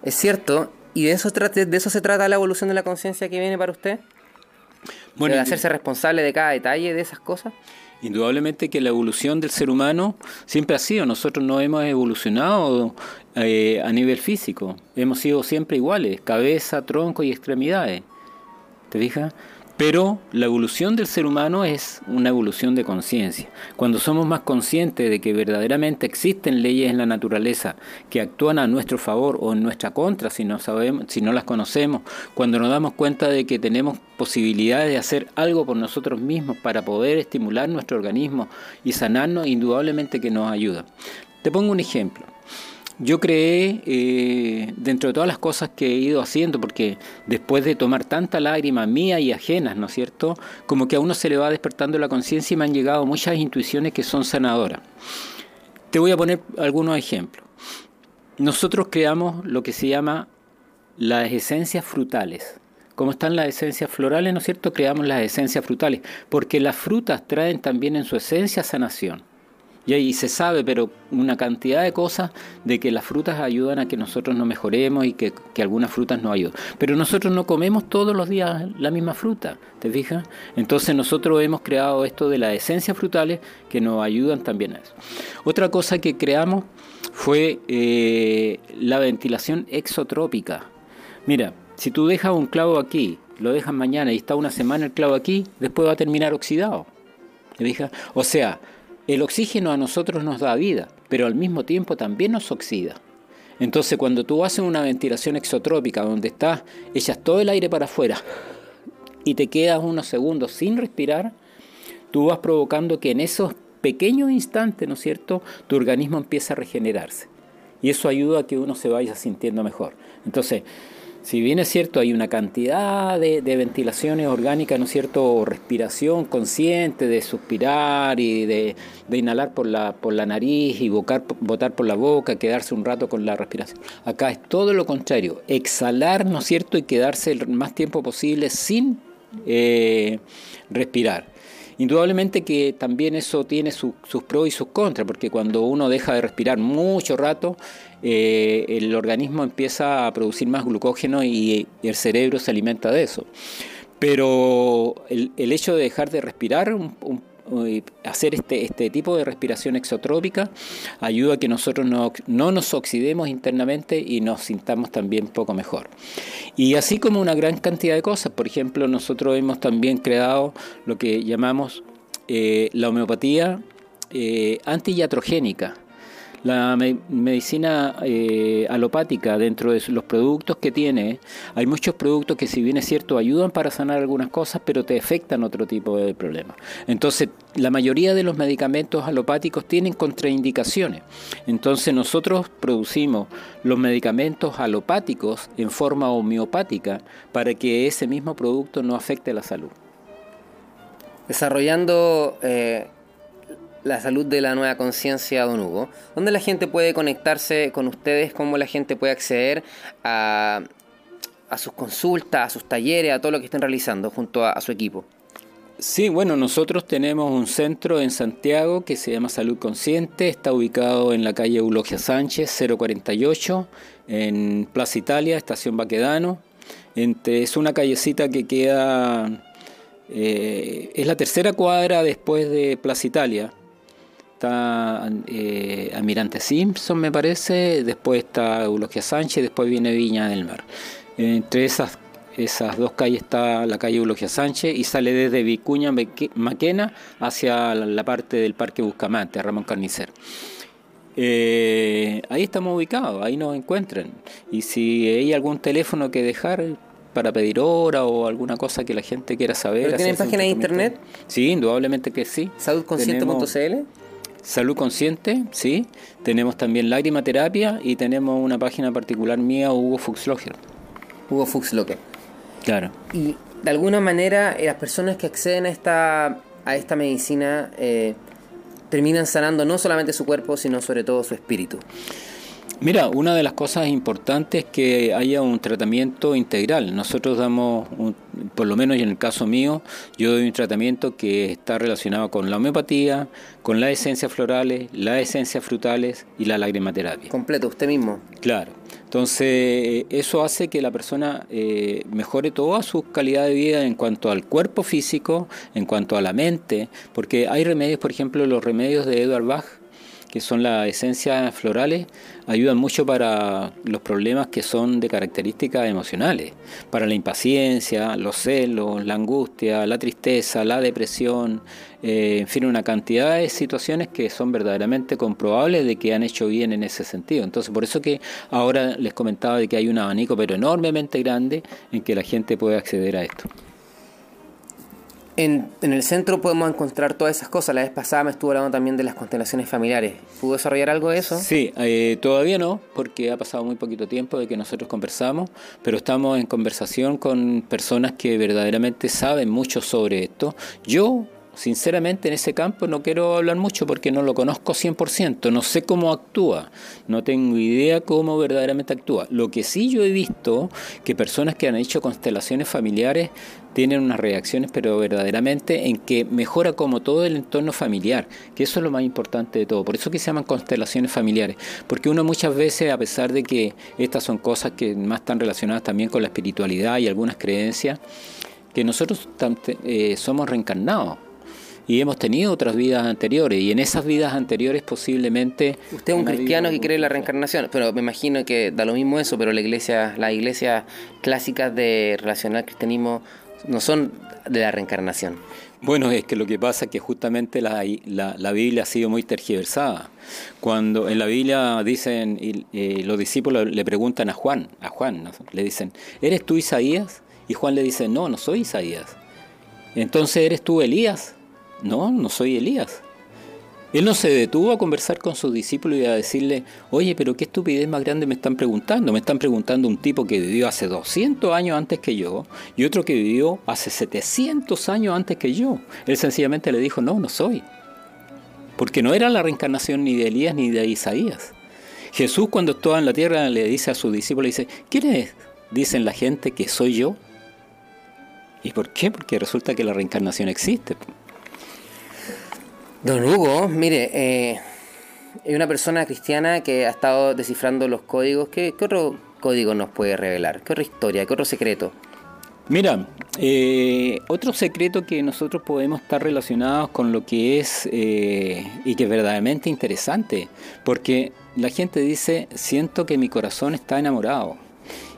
Es cierto, ¿Y de eso, de eso se trata la evolución de la conciencia que viene para usted? Bueno, ¿De hacerse responsable de cada detalle de esas cosas? Indudablemente que la evolución del ser humano siempre ha sido, nosotros no hemos evolucionado eh, a nivel físico, hemos sido siempre iguales, cabeza, tronco y extremidades. ¿Te fijas? Pero la evolución del ser humano es una evolución de conciencia. Cuando somos más conscientes de que verdaderamente existen leyes en la naturaleza que actúan a nuestro favor o en nuestra contra si no sabemos, si no las conocemos, cuando nos damos cuenta de que tenemos posibilidades de hacer algo por nosotros mismos para poder estimular nuestro organismo y sanarnos, indudablemente que nos ayuda. Te pongo un ejemplo. Yo creé, eh, dentro de todas las cosas que he ido haciendo, porque después de tomar tanta lágrima mía y ajenas, ¿no es cierto? Como que a uno se le va despertando la conciencia y me han llegado muchas intuiciones que son sanadoras. Te voy a poner algunos ejemplos. Nosotros creamos lo que se llama las esencias frutales. Como están las esencias florales, ¿no es cierto? Creamos las esencias frutales, porque las frutas traen también en su esencia sanación. Y ahí se sabe, pero una cantidad de cosas de que las frutas ayudan a que nosotros nos mejoremos y que, algunas frutas nos ayudan. Pero nosotros no comemos todos los días la misma fruta, ¿te fijas? Entonces nosotros hemos creado esto de las esencias frutales que nos ayudan también a eso. Otra cosa que creamos fue eh, la ventilación exotrópica. Mira, si tú dejas un clavo aquí, lo dejas mañana y está una semana el clavo aquí, después va a terminar oxidado. ¿Te fijas? O sea, el oxígeno a nosotros nos da vida, pero al mismo tiempo también nos oxida. Entonces cuando tú haces una ventilación exotrópica donde estás, echas todo el aire para afuera y te quedas unos segundos sin respirar, tú vas provocando que en esos pequeños instantes, ¿no es cierto?, tu organismo empieza a regenerarse. Y eso ayuda a que uno se vaya sintiendo mejor. Entonces, si bien es cierto, hay una cantidad de, ventilaciones orgánicas, ¿no cierto? Respiración consciente de suspirar y de, inhalar por la, por la nariz y botar, botar por la boca, quedarse un rato con la respiración. Acá es todo lo contrario, exhalar, ¿no es cierto? Y quedarse el más tiempo posible sin eh, respirar. Indudablemente que también eso tiene sus pros y sus contras, porque cuando uno deja de respirar mucho rato, eh, el organismo empieza a producir más glucógeno y, el cerebro se alimenta de eso. Pero el, hecho de dejar de respirar, hacer este, este tipo de respiración exotrópica, ayuda a que nosotros no, no nos oxidemos internamente y nos sintamos también poco mejor. Y así como una gran cantidad de cosas, por ejemplo, nosotros hemos también creado lo que llamamos eh, la homeopatía eh, la medicina eh, alopática, dentro de los productos que tiene, hay muchos productos que si bien es cierto ayudan para sanar algunas cosas, pero te afectan otro tipo de problemas. Entonces, la mayoría de los medicamentos alopáticos tienen contraindicaciones. Entonces, nosotros producimos los medicamentos alopáticos en forma homeopática para que ese mismo producto no afecte la salud. Desarrollando... Eh la salud de la nueva conciencia, don Hugo, ¿dónde la gente puede conectarse con ustedes? ¿Cómo la gente puede acceder a, sus consultas, a sus talleres, a todo lo que estén realizando junto a, su equipo? Sí, bueno, nosotros tenemos un centro en Santiago que se llama Salud Consciente, está ubicado en la calle Eulogia Sánchez, 048, en Plaza Italia, Estación Baquedano. Es una callecita que queda, eh, es la tercera cuadra después de Plaza Italia, está eh, Almirante Simpson, me parece, después está Eulogia Sánchez, después viene Viña del Mar. Entre esas, esas dos calles está la calle Eulogia Sánchez y sale desde Vicuña Maquena hacia la parte del Parque Buscamante, Ramón Carnicer. Eh, ahí estamos ubicados, ahí nos encuentran. Y si hay algún teléfono que dejar para pedir hora o alguna cosa que la gente quiera saber. ¿Tienen página de internet? Sí, indudablemente que sí. Saludconsciente.cl Salud Consciente, sí. Tenemos también Lágrima Terapia y tenemos una página particular mía, Hugo Fuchsloger. Hugo Fuchsloger. Claro. Y de alguna manera eh, las personas que acceden a esta, a esta medicina eh, terminan sanando no solamente su cuerpo, sino sobre todo su espíritu. Mira, una de las cosas importantes es que haya un tratamiento integral. Nosotros damos, por lo menos en el caso mío, yo doy un tratamiento que está relacionado con la homeopatía, con las esencias florales, las esencias frutales y la lagrimaterapia. Completo, usted mismo. Claro. Entonces, eso hace que la persona eh, mejore toda su calidad de vida en cuanto al cuerpo físico, en cuanto a la mente, porque hay remedios, por ejemplo, los remedios de Edward Bach, que son las esencias florales, ayudan mucho para los problemas que son de características emocionales, para la impaciencia, los celos, la angustia, la tristeza, la depresión, eh, en fin, una cantidad de situaciones que son verdaderamente comprobables de que han hecho bien en ese sentido. Entonces, por eso que ahora les comentaba de que hay un abanico, pero enormemente grande, en que la gente puede acceder a esto. En, el centro podemos encontrar todas esas cosas. La vez pasada me estuvo hablando también de las constelaciones familiares. ¿Pudo desarrollar algo de eso? Sí, eh, todavía no, porque ha pasado muy poquito tiempo de que nosotros conversamos, pero estamos en conversación con personas que verdaderamente saben mucho sobre esto. Yo Sinceramente en ese campo no quiero hablar mucho porque no lo conozco 100%, no sé cómo actúa, no tengo idea cómo verdaderamente actúa. Lo que sí yo he visto que personas que han hecho constelaciones familiares tienen unas reacciones, pero verdaderamente en que mejora como todo el entorno familiar, que eso es lo más importante de todo. Por eso que se llaman constelaciones familiares, porque uno muchas veces, a pesar de que estas son cosas que más están relacionadas también con la espiritualidad y algunas creencias, que nosotros eh, somos reencarnados y hemos tenido otras vidas anteriores y en esas vidas anteriores posiblemente usted es un cristiano que cree en la reencarnación pero me imagino que da lo mismo eso pero la iglesia las iglesias clásicas de relacionar cristianismo no son de la reencarnación bueno, es que lo que pasa es que justamente la, la, Biblia ha sido muy tergiversada. Cuando en la Biblia dicen, y, los discípulos le preguntan a Juan, a Juan, le dicen, ¿eres tú Isaías? Y Juan le dice, no, no soy Isaías. Entonces, ¿eres tú Elías? No, no soy Elías. Él no se detuvo a conversar con sus discípulos y a decirle, oye, pero qué estupidez más grande me están preguntando. Me están preguntando un tipo que vivió hace 200 años antes que yo y otro que vivió hace 700 años antes que yo. Él sencillamente le dijo, no, no soy. Porque no era la reencarnación ni de Elías ni de Isaías. Jesús cuando estaba en la tierra le dice a sus discípulos, dice, ¿quién es? Dicen la gente que soy yo. ¿Y por qué? Porque resulta que la reencarnación existe. Don Hugo, mire, eh, es una persona cristiana que ha estado descifrando los códigos. ¿Qué, otro código nos puede revelar? ¿Qué otra historia? ¿Qué otro secreto? Mira, eh, otro secreto que nosotros podemos estar relacionados con lo que es eh, y que es verdaderamente interesante, porque la gente dice, siento que mi corazón está enamorado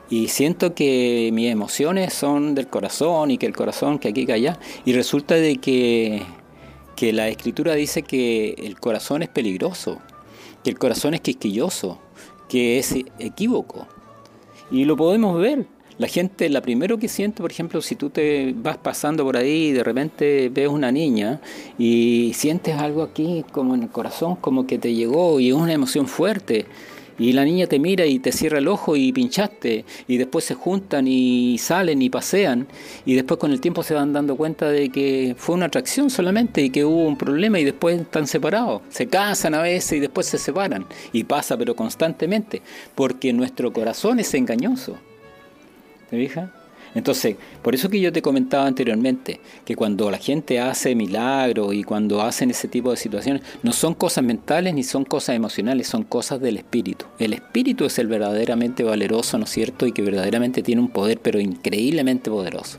y siento que mis emociones son del corazón y que el corazón que aquí que allá, y resulta de que que la escritura dice que el corazón es peligroso, que el corazón es quisquilloso, que es equívoco. Y lo podemos ver. La gente, la primero que siente, por ejemplo, si tú te vas pasando por ahí y de repente ves una niña y sientes algo aquí como en el corazón, como que te llegó y es una emoción fuerte y la niña te mira y te cierra el ojo y pinchaste y después se juntan y salen y pasean y después con el tiempo se van dando cuenta de que fue una atracción solamente y que hubo un problema y después están separados. Se casan a veces y después se separan y pasa pero constantemente porque nuestro corazón es engañoso. ¿Te fijas? Entonces, por eso que yo te comentaba anteriormente, que cuando la gente hace milagros y cuando hacen ese tipo de situaciones, no son cosas mentales ni son cosas emocionales, son cosas del espíritu. El espíritu es el verdaderamente valeroso, ¿no es cierto? Y que verdaderamente tiene un poder, pero increíblemente poderoso.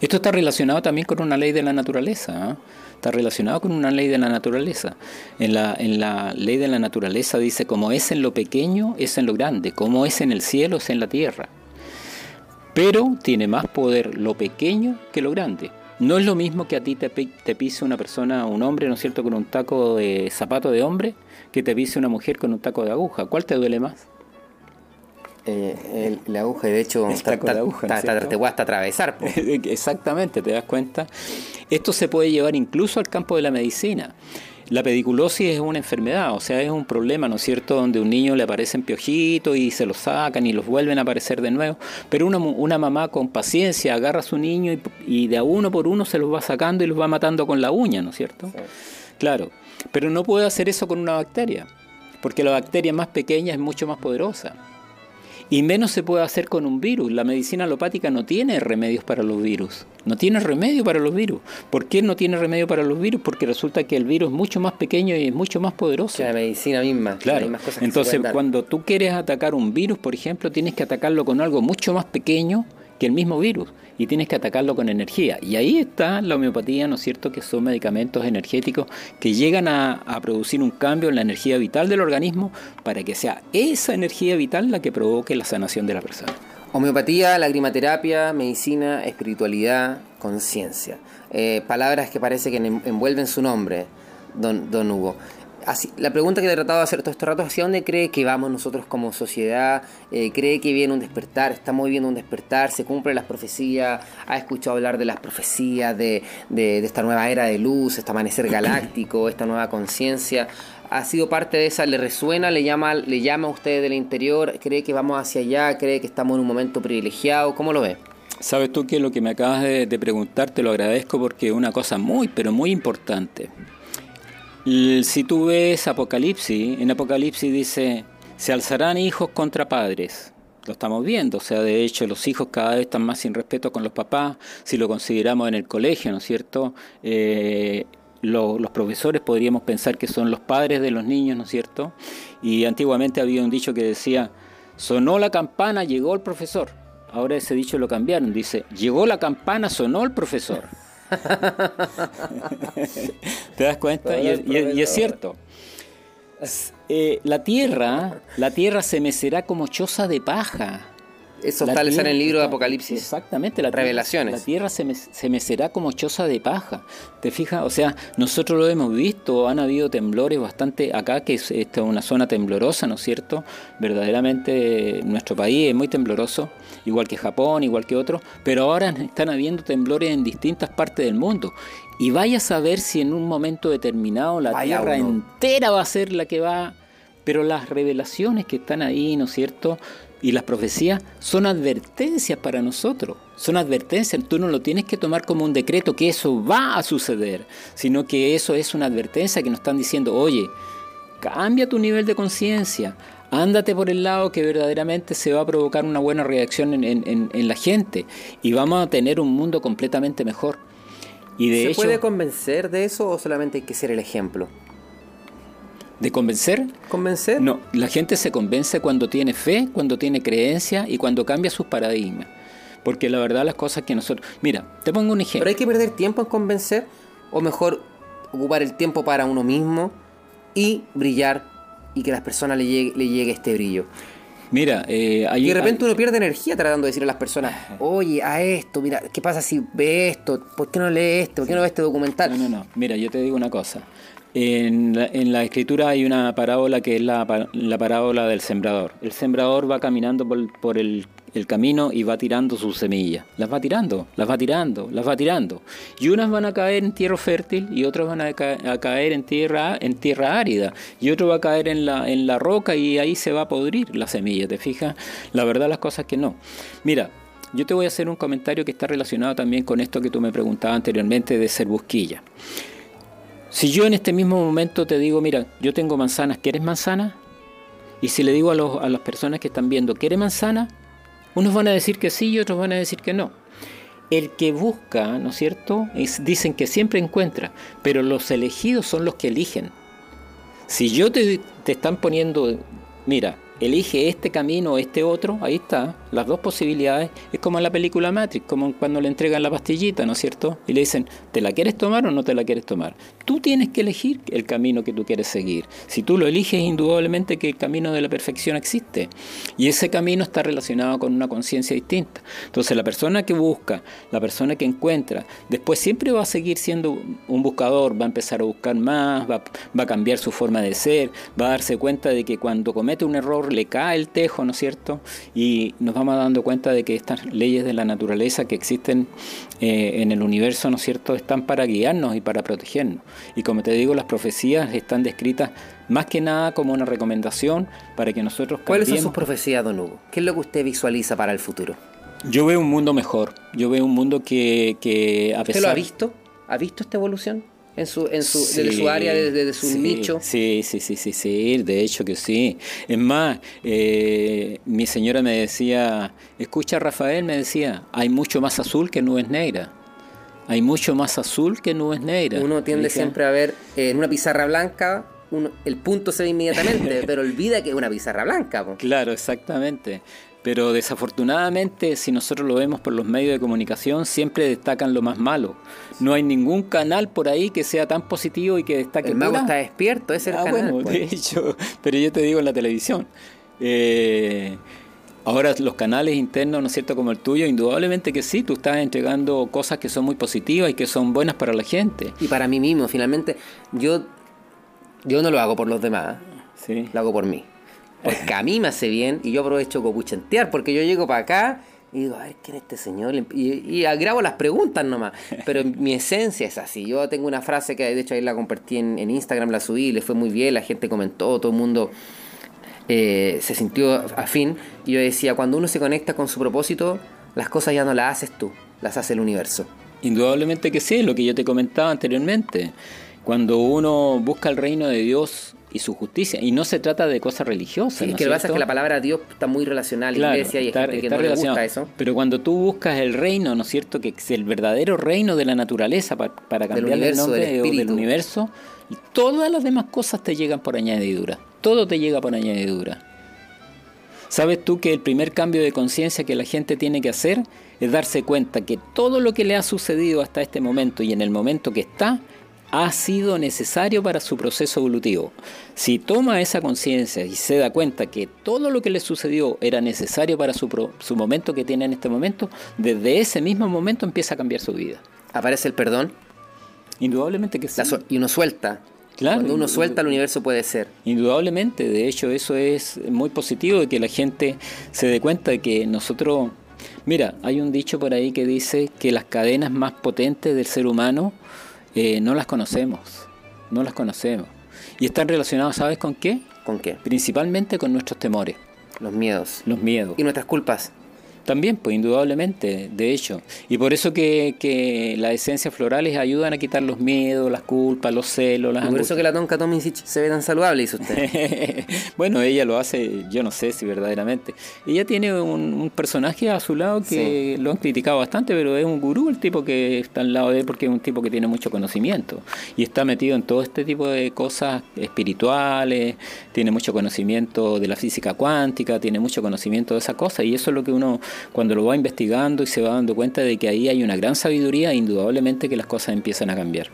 Esto está relacionado también con una ley de la naturaleza. ¿ah? Está relacionado con una ley de la naturaleza. En la, en la ley de la naturaleza dice, como es en lo pequeño, es en lo grande, como es en el cielo, es en la tierra. Pero tiene más poder lo pequeño que lo grande. No es lo mismo que a ti te, te pise una persona, un hombre, ¿no es cierto?, con un taco de zapato de hombre, que te pise una mujer con un taco de aguja. ¿Cuál te duele más? Eh, la aguja, de hecho, está, de aguja, te voy hasta atravesar. Exactamente, te das cuenta. Esto se puede llevar incluso al campo de la medicina. La pediculosis es una enfermedad, o sea, es un problema, ¿no es cierto?, donde un niño le aparecen piojitos y se los sacan y los vuelven a aparecer de nuevo. Pero una, una mamá con paciencia agarra a su niño y, de a uno por uno se los va sacando y los va matando con la uña, ¿no es cierto? Claro, pero no puede hacer eso con una bacteria, porque la bacteria más pequeña es mucho más poderosa. Y menos se puede hacer con un virus. La medicina alopática no tiene remedios para los virus. No tiene remedio para los virus. ¿Por qué no tiene remedio para los virus? Porque resulta que el virus es mucho más pequeño y es mucho más poderoso. Que la medicina misma. Claro. Entonces, cuando tú quieres atacar un virus, por ejemplo, tienes que atacarlo con algo mucho más pequeño que el mismo virus y tienes que atacarlo con energía. Y ahí está la homeopatía, ¿no es cierto?, que son medicamentos energéticos que llegan a, producir un cambio en la energía vital del organismo para que sea esa energía vital la que provoque la sanación de la persona. Homeopatía, lacrimaterapia, medicina, espiritualidad, conciencia. Eh, palabras que parece que envuelven su nombre, don, don Hugo la pregunta que he tratado de hacer todo este rato, ¿hacia dónde cree que vamos nosotros como sociedad? Eh, ¿Cree que viene un despertar? ¿Estamos viviendo un despertar? ¿Se cumplen las profecías? ¿Ha escuchado hablar de las profecías, de, esta nueva era de luz, este amanecer galáctico, esta nueva conciencia? ¿Ha sido parte de esa? ¿Le resuena? ¿Le llama, ¿Le llama a usted del interior? ¿Cree que vamos hacia allá? ¿Cree que estamos en un momento privilegiado? ¿Cómo lo ve? Sabes tú que lo que me acabas de, de preguntar te lo agradezco porque es una cosa muy, pero muy importante. Si tú ves Apocalipsis, en Apocalipsis dice, se alzarán hijos contra padres. Lo estamos viendo, o sea, de hecho los hijos cada vez están más sin respeto con los papás, si lo consideramos en el colegio, ¿no es cierto? Eh, los profesores podríamos pensar que son los padres de los niños, ¿no es cierto? Y antiguamente había un dicho que decía, sonó la campana, llegó el profesor. Ahora ese dicho lo cambiaron, dice, llegó la campana, sonó el profesor. ¿Te das cuenta? Y, es cierto. Eh, la tierra, la tierra se mecerá como choza de paja. Eso está en el libro de Apocalipsis. Exactamente, la Revelaciones. la tierra se, me, se, mecerá como choza de paja. ¿Te fijas? O sea, nosotros lo hemos visto, han habido temblores bastante acá, que es esta una zona temblorosa, ¿no es cierto? Verdaderamente nuestro país es muy tembloroso, igual que Japón, igual que otros, pero ahora están habiendo temblores en distintas partes del mundo. Y vaya a saber si en un momento determinado la tierra entera va a ser la que va. Pero las revelaciones que están ahí, ¿no es cierto? Y las profecías son advertencias para nosotros, son advertencias, tú no lo tienes que tomar como un decreto que eso va a suceder, sino que eso es una advertencia que nos están diciendo, oye, cambia tu nivel de conciencia, ándate por el lado que verdaderamente se va a provocar una buena reacción en, la gente y vamos a tener un mundo completamente mejor. Y de ¿Se puede convencer de eso o solamente hay que ser el ejemplo? ¿De convencer? ¿Convencer? No, la gente se convence cuando tiene fe, cuando tiene creencia y cuando cambia sus paradigmas. Porque la verdad las cosas que nosotros... Mira, te pongo un ejemplo. ¿Pero hay que perder tiempo en convencer? ¿O mejor ocupar el tiempo para uno mismo y brillar y que a las personas le llegue, le llegue este brillo? Mira, eh, y de repente uno pierde energía tratando de decirle a las personas, oye, a esto, mira, ¿qué pasa si ve esto? ¿Por qué no lee esto? ¿Por qué no ve este documental? No, no, no. Mira, yo te digo una cosa. En la, escritura hay una parábola que es la, la, parábola del sembrador. El sembrador va caminando por, el, camino y va tirando sus semillas. Las va tirando, las va tirando, las va tirando. Y unas van a caer en tierra fértil y otras van a, caer en tierra, en tierra árida. Y otro va a caer en la, en la roca y ahí se va a podrir la semilla, ¿te fijas? La verdad las cosas que no. Mira, yo te voy a hacer un comentario que está relacionado también con esto que tú me preguntabas anteriormente de ser busquilla. Si yo en este mismo momento te digo, mira, yo tengo manzanas, ¿quieres manzana? Y si le digo a, a las personas que están viendo, ¿quieres manzana? Unos van a decir que sí y otros van a decir que no. El que busca, ¿no es cierto? dicen que siempre encuentra, pero los elegidos son los que eligen. Si yo te, te están poniendo, mira, elige este camino o este otro, ahí está, las dos posibilidades. Es como en la película Matrix, como cuando le entregan la pastillita, ¿no es cierto? Y le dicen, ¿te la quieres tomar o no te la quieres tomar? Tú tienes que elegir el camino que tú quieres seguir. Si tú lo eliges, indudablemente que el camino de la perfección existe. Y ese camino está relacionado con una conciencia distinta. Entonces la persona que busca, la persona que encuentra, después siempre va a seguir siendo un buscador, va a empezar a buscar más, va, va a cambiar su forma de ser, va a darse cuenta de que cuando comete un error le cae el tejo, ¿no es cierto? Y nos vamos dando cuenta de que estas leyes de la naturaleza que existen eh, en el universo, ¿no es cierto?, están para guiarnos y para protegernos. Y como te digo, las profecías están descritas más que nada como una recomendación para que nosotros ¿Cuáles son sus profecías, don Hugo? ¿Qué es lo que usted visualiza para el futuro? Yo veo un mundo mejor. Yo veo un mundo que, que a pesar... ¿Usted lo ha visto? ¿Ha visto esta evolución? En su, en su, desde su área, desde, su nicho. Sí, sí, sí, sí, sí, de hecho que sí. Es más, eh, mi señora me decía, escucha Rafael, me decía, hay mucho más azul que nubes negras. Hay mucho más azul que nubes negras. Uno tiende siempre a ver eh, en una pizarra blanca el punto se ve inmediatamente, pero olvida que es una pizarra blanca. Claro, exactamente. Pero desafortunadamente, si nosotros lo vemos por los medios de comunicación, siempre destacan lo más malo. No hay ningún canal por ahí que sea tan positivo y que destaque. El mago está despierto, es el ah, canal. Bueno, pues. de hecho, pero yo te digo en la televisión. Eh, ahora los canales internos, ¿no es cierto?, como el tuyo, indudablemente que sí, tú estás entregando cosas que son muy positivas y que son buenas para la gente. Y para mí mismo, finalmente, yo, yo no lo hago por los demás, sí. lo hago por mí. Porque a mí me hace bien y yo aprovecho copuchentear, porque yo llego para acá y digo, a ver, ¿quién es este señor? Y, grabo las preguntas nomás. Pero mi esencia es así. Yo tengo una frase que de hecho ahí la compartí en, Instagram, la subí, le fue muy bien, la gente comentó, todo el mundo eh, se sintió afín. Y yo decía, cuando uno se conecta con su propósito, las cosas ya no las haces tú, las hace el universo. Indudablemente que sí, lo que yo te comentaba anteriormente. Cuando uno busca el reino de Dios, y su justicia. Y no se trata de cosas religiosas. Sí, es que lo que pasa es que la palabra Dios está muy relacional, la iglesia, y está, gente que no gusta eso. Pero cuando tú buscas el reino, ¿no es cierto? Que es el verdadero reino de la naturaleza para, cambiar el nombre del, del universo, y todas las demás cosas te llegan por añadidura. Todo te llega por añadidura. ¿Sabes tú que el primer cambio de conciencia que la gente tiene que hacer es darse cuenta que todo lo que le ha sucedido hasta este momento y en el momento que está ha sido necesario para su proceso evolutivo. Si toma esa conciencia y se da cuenta que todo lo que le sucedió era necesario para su, su momento que tiene en este momento, desde ese mismo momento empieza a cambiar su vida. ¿Aparece el perdón? Indudablemente que sí. y uno suelta. Claro, Cuando uno suelta, el universo puede ser. Indudablemente, de hecho, eso es muy positivo de que la gente se dé cuenta de que nosotros. Mira, hay un dicho por ahí que dice que las cadenas más potentes del ser humano eh, no las conocemos, no las conocemos. Y están relacionados, ¿sabes con qué? ¿Con qué? Principalmente con nuestros temores. Los miedos. Los miedos. Y nuestras culpas. También, pues indudablemente, de hecho. Y por eso que, que las esencias florales ayudan a quitar los miedos, las culpas, los celos, las y por eso que la tonka Tomisic se ve tan saludable, dice usted. bueno, ella lo hace, yo no sé si verdaderamente. Ella tiene un, personaje a su lado que lo han criticado bastante, pero es un gurú el tipo que está al lado de él porque es un tipo que tiene mucho conocimiento. Y está metido en todo este tipo de cosas espirituales, tiene mucho conocimiento de la física cuántica, tiene mucho conocimiento de esa cosa. Y eso es lo que uno cuando lo va investigando y se va dando cuenta de que ahí hay una gran sabiduría, indudablemente que las cosas empiezan a cambiar.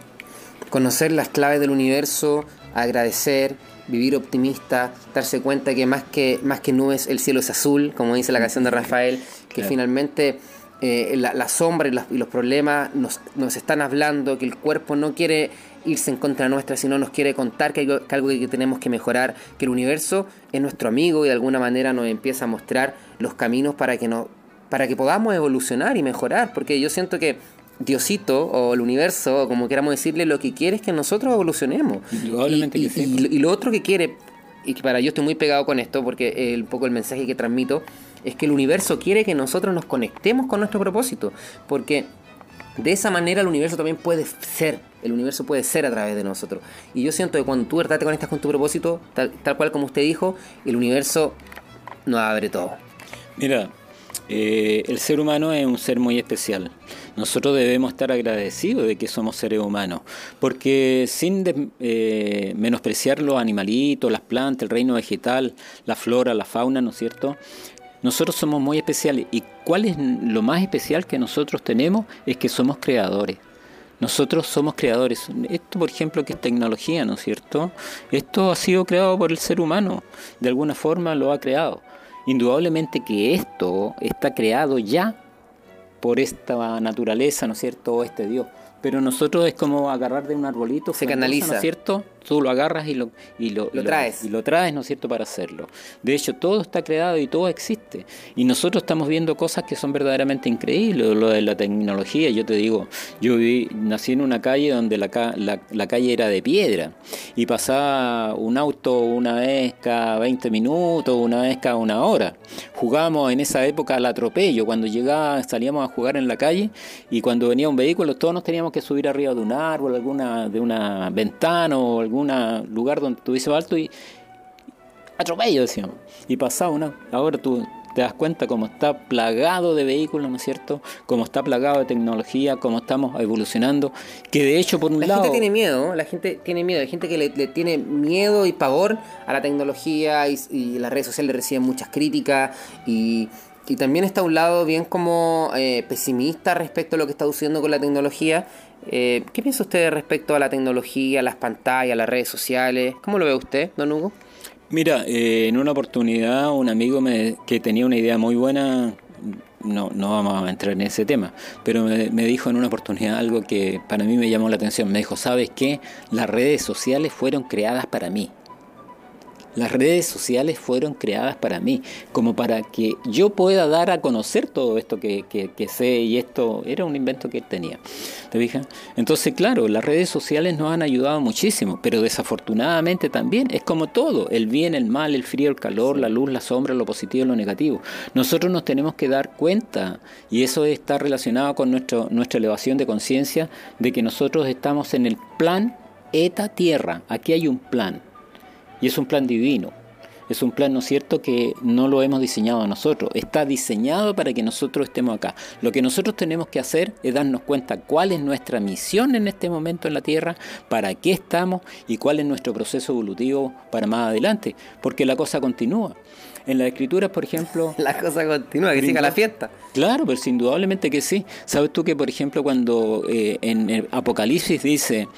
Conocer las claves del universo, agradecer, vivir optimista, darse cuenta que más que, más que nubes el cielo es azul, como dice la canción de Rafael, que finalmente eh, la, sombra y los, problemas nos, nos, están hablando, que el cuerpo no quiere irse en contra nuestra, sino nos quiere contar que hay, que algo que tenemos que mejorar, que el universo es nuestro amigo y de alguna manera nos empieza a mostrar los caminos para que, no, para que podamos evolucionar y mejorar, porque yo siento que Diosito o el universo, o como queramos decirle, lo que quiere es que nosotros evolucionemos. y, lo otro que quiere, y que para yo estoy muy pegado con esto, porque un poco el mensaje que transmito, es que el universo quiere que nosotros nos conectemos con nuestro propósito, porque de esa manera el universo también puede ser, el universo puede ser a través de nosotros. Y yo siento que cuando tú verdad te conectas con tu propósito, tal, tal cual como usted dijo, el universo nos abre todo. Mira, eh, el ser humano es un ser muy especial. Nosotros debemos estar agradecidos de que somos seres humanos, porque sin eh, menospreciar los animalitos, las plantas, el reino vegetal, la flora, la fauna, ¿no es cierto? Nosotros somos muy especiales. ¿Y cuál es lo más especial que nosotros tenemos? Es que somos creadores. Nosotros somos creadores. Esto, por ejemplo, que es tecnología, ¿no es cierto? Esto ha sido creado por el ser humano. De alguna forma lo ha creado. Indudablemente que esto está creado ya por esta naturaleza, ¿no es cierto? O este Dios. Pero nosotros es como agarrar de un arbolito, se canaliza, ¿no es cierto? Tú lo agarras y lo, y lo, traes. y lo traes, ¿no es cierto?, para hacerlo. De hecho, todo está creado y todo existe. Y nosotros estamos viendo cosas que son verdaderamente increíbles, lo de la tecnología. Yo te digo, yo nací en una calle donde la, la, calle era de piedra y pasaba un auto una vez cada 20 minutos, una vez cada una hora. Jugábamos en esa época al atropello, cuando llegaba, salíamos a jugar en la calle y cuando venía un vehículo todos nos teníamos que subir arriba de un árbol, alguna de una ventana o algún lugar donde tuviese alto y atropello, decíamos. Y pasaba una. Ahora tú te das cuenta cómo está plagado de vehículos, ¿no es cierto? Cómo está plagado de tecnología, cómo estamos evolucionando. Que de hecho, por un la lado. La gente tiene miedo, la gente tiene miedo. Hay gente que le, tiene miedo y pavor a la tecnología y, y las redes sociales reciben muchas críticas y. Y también está un lado bien como eh, pesimista respecto a lo que está sucediendo con la tecnología eh, ¿Qué piensa usted respecto a la tecnología, las pantallas, las redes sociales? ¿Cómo lo ve usted, don Hugo? Mira, eh, en una oportunidad un amigo me, que tenía una idea muy buena, no, no vamos a entrar en ese tema, pero me, dijo en una oportunidad algo que para mí me llamó la atención. Me dijo, ¿sabes qué? Las redes sociales fueron creadas para mí. Las redes sociales fueron creadas para mí, como para que yo pueda dar a conocer todo esto que, sé y esto era un invento que él tenía. ¿Te fijas? Entonces, claro, las redes sociales nos han ayudado muchísimo, pero desafortunadamente también es como todo, el bien, el mal, el frío, el calor, la luz, la sombra, lo positivo y lo negativo. Nosotros nos tenemos que dar cuenta, y eso está relacionado con nuestro, nuestra elevación de conciencia, de que nosotros estamos en el plan eta tierra, aquí hay un plan. Y es un plan divino. Es un plan, ¿no es cierto?, que no lo hemos diseñado nosotros. Está diseñado para que nosotros estemos acá. Lo que nosotros tenemos que hacer es darnos cuenta cuál es nuestra misión en este momento en la Tierra, para qué estamos y cuál es nuestro proceso evolutivo para más adelante. Porque la cosa continúa. En las escrituras, por ejemplo... La cosa continúa, que siga la fiesta. Claro, pero indudablemente que sí. ¿Sabes tú que, por ejemplo, cuando eh, en el Apocalipsis dice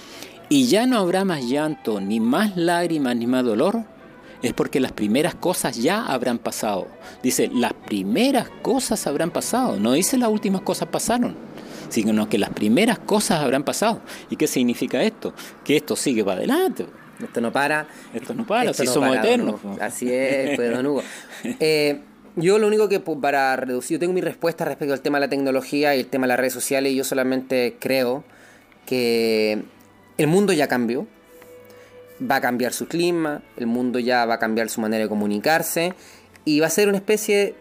y ya no habrá más llanto, ni más lágrimas, ni más dolor, es porque las primeras cosas ya habrán pasado. Dice, las primeras cosas habrán pasado, no dice las últimas cosas pasaron, sino que las primeras cosas habrán pasado. ¿Y qué significa esto? Que esto sigue para adelante. Esto no para. Esto no para, si somos eternos. Así es, pues, don Hugo. Eh, yo lo único que para reducir, yo tengo mi respuesta respecto al tema de la tecnología y el tema de las redes sociales, y yo solamente creo que el mundo ya cambió, va a cambiar su clima, el mundo ya va a cambiar su manera de comunicarse y va a ser una especie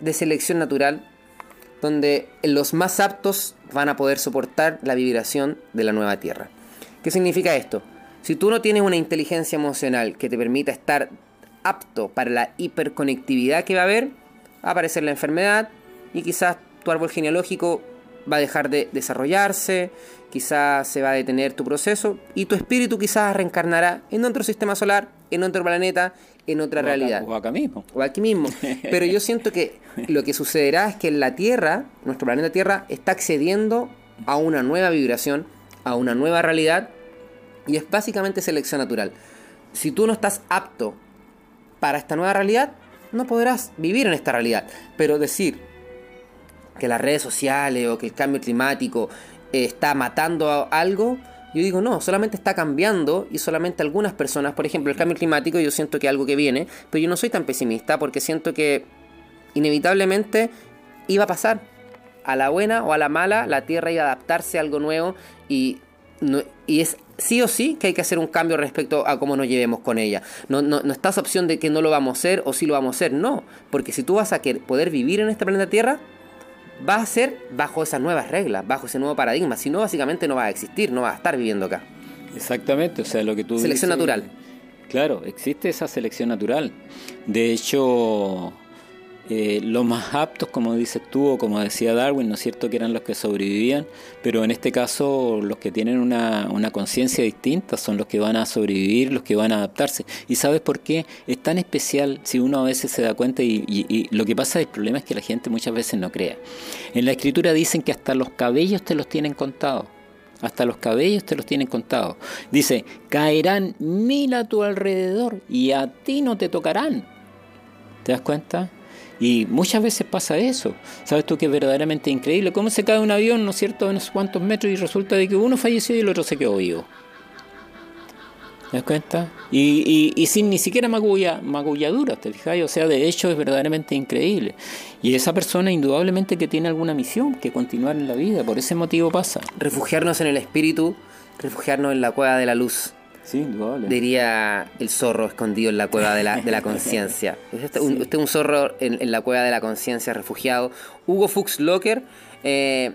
de selección natural donde los más aptos van a poder soportar la vibración de la nueva Tierra. ¿Qué significa esto? Si tú no tienes una inteligencia emocional que te permita estar apto para la hiperconectividad que va a haber, va a aparecer la enfermedad y quizás tu árbol genealógico va a dejar de desarrollarse, quizás se va a detener tu proceso y tu espíritu quizás reencarnará en otro sistema solar, en otro planeta, en otra realidad. o acá mismo. O aquí mismo. Pero yo siento que lo que sucederá es que la Tierra, nuestro planeta Tierra, está accediendo a una nueva vibración, a una nueva realidad y es básicamente selección natural. Si tú no estás apto para esta nueva realidad, no podrás vivir en esta realidad. Pero decir que las redes sociales o que el cambio climático está matando algo, yo digo, no, solamente está cambiando y solamente algunas personas, por ejemplo, el cambio climático, yo siento que algo que viene, pero yo no soy tan pesimista porque siento que inevitablemente iba a pasar. A la buena o a la mala, la Tierra iba a adaptarse a algo nuevo y, y es sí o sí que hay que hacer un cambio respecto a cómo nos llevemos con ella. No, no, no está esa opción de que no lo vamos a hacer o sí lo vamos a hacer, no, porque si tú vas a poder vivir en este planeta Tierra, va a ser bajo esas nuevas reglas, bajo ese nuevo paradigma. Si no, básicamente no va a existir, no va a estar viviendo acá. Exactamente, o sea, lo que tú Selección natural. Claro, existe esa selección natural. De hecho, eh, los más aptos, como dices tú, o como decía Darwin, ¿no es cierto?, que eran los que sobrevivían, pero en este caso los que tienen una, una conciencia distinta son los que van a sobrevivir, los que van a adaptarse. ¿Y sabes por qué? Es tan especial si uno a veces se da cuenta y, y lo que pasa, el problema es que la gente muchas veces no crea. En la escritura dicen que hasta los cabellos te los tienen contados. Hasta los cabellos te los tienen contados. Dice, caerán mil a tu alrededor y a ti no te tocarán. ¿Te das cuenta? Y muchas veces pasa eso. ¿Sabes tú que es verdaderamente increíble? ¿Cómo se cae un avión, ¿no es cierto?, a unos cuantos metros y resulta de que uno falleció y el otro se quedó vivo. ¿Te das cuenta? Y, sin ni siquiera magulla, magulladura, ¿te fijáis? O sea, de hecho es verdaderamente increíble. Y esa persona indudablemente que tiene alguna misión, que continuar en la vida, por ese motivo pasa. Refugiarnos en el espíritu, refugiarnos en la cueva de la luz. Sí, indudable. Diría el zorro escondido en la cueva de la, de la conciencia. Este, usted es un zorro en, la cueva de la conciencia refugiado. Hugo Fuchs Locker. Eh,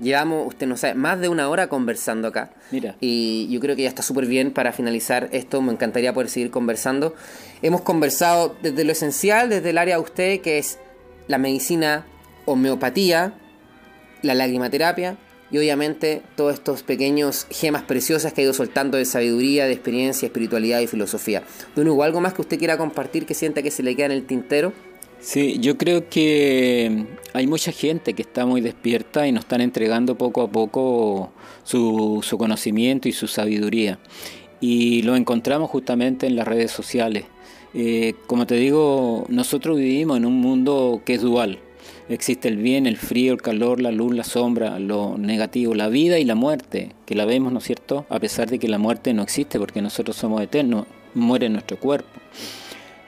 Llevamos, usted no sabe, más de una hora conversando acá. Mira. Y yo creo que ya está súper bien para finalizar esto. Me encantaría poder seguir conversando. Hemos conversado desde lo esencial, desde el área de usted, que es la medicina homeopatía, la lagrimaterapia y obviamente todos estos pequeños gemas preciosas que ha ido soltando de sabiduría, de experiencia, espiritualidad y filosofía. Don Hugo, ¿algo más que usted quiera compartir que sienta que se le queda en el tintero? Sí, yo creo que hay mucha gente que está muy despierta y nos están entregando poco a poco su, conocimiento y su sabiduría. Y lo encontramos justamente en las redes sociales. Eh, como te digo, nosotros vivimos en un mundo que es dual. Existe el bien, el frío, el calor, la luz, la sombra, lo negativo, la vida y la muerte, que la vemos, ¿no es cierto? A pesar de que la muerte no existe porque nosotros somos eternos, muere nuestro cuerpo.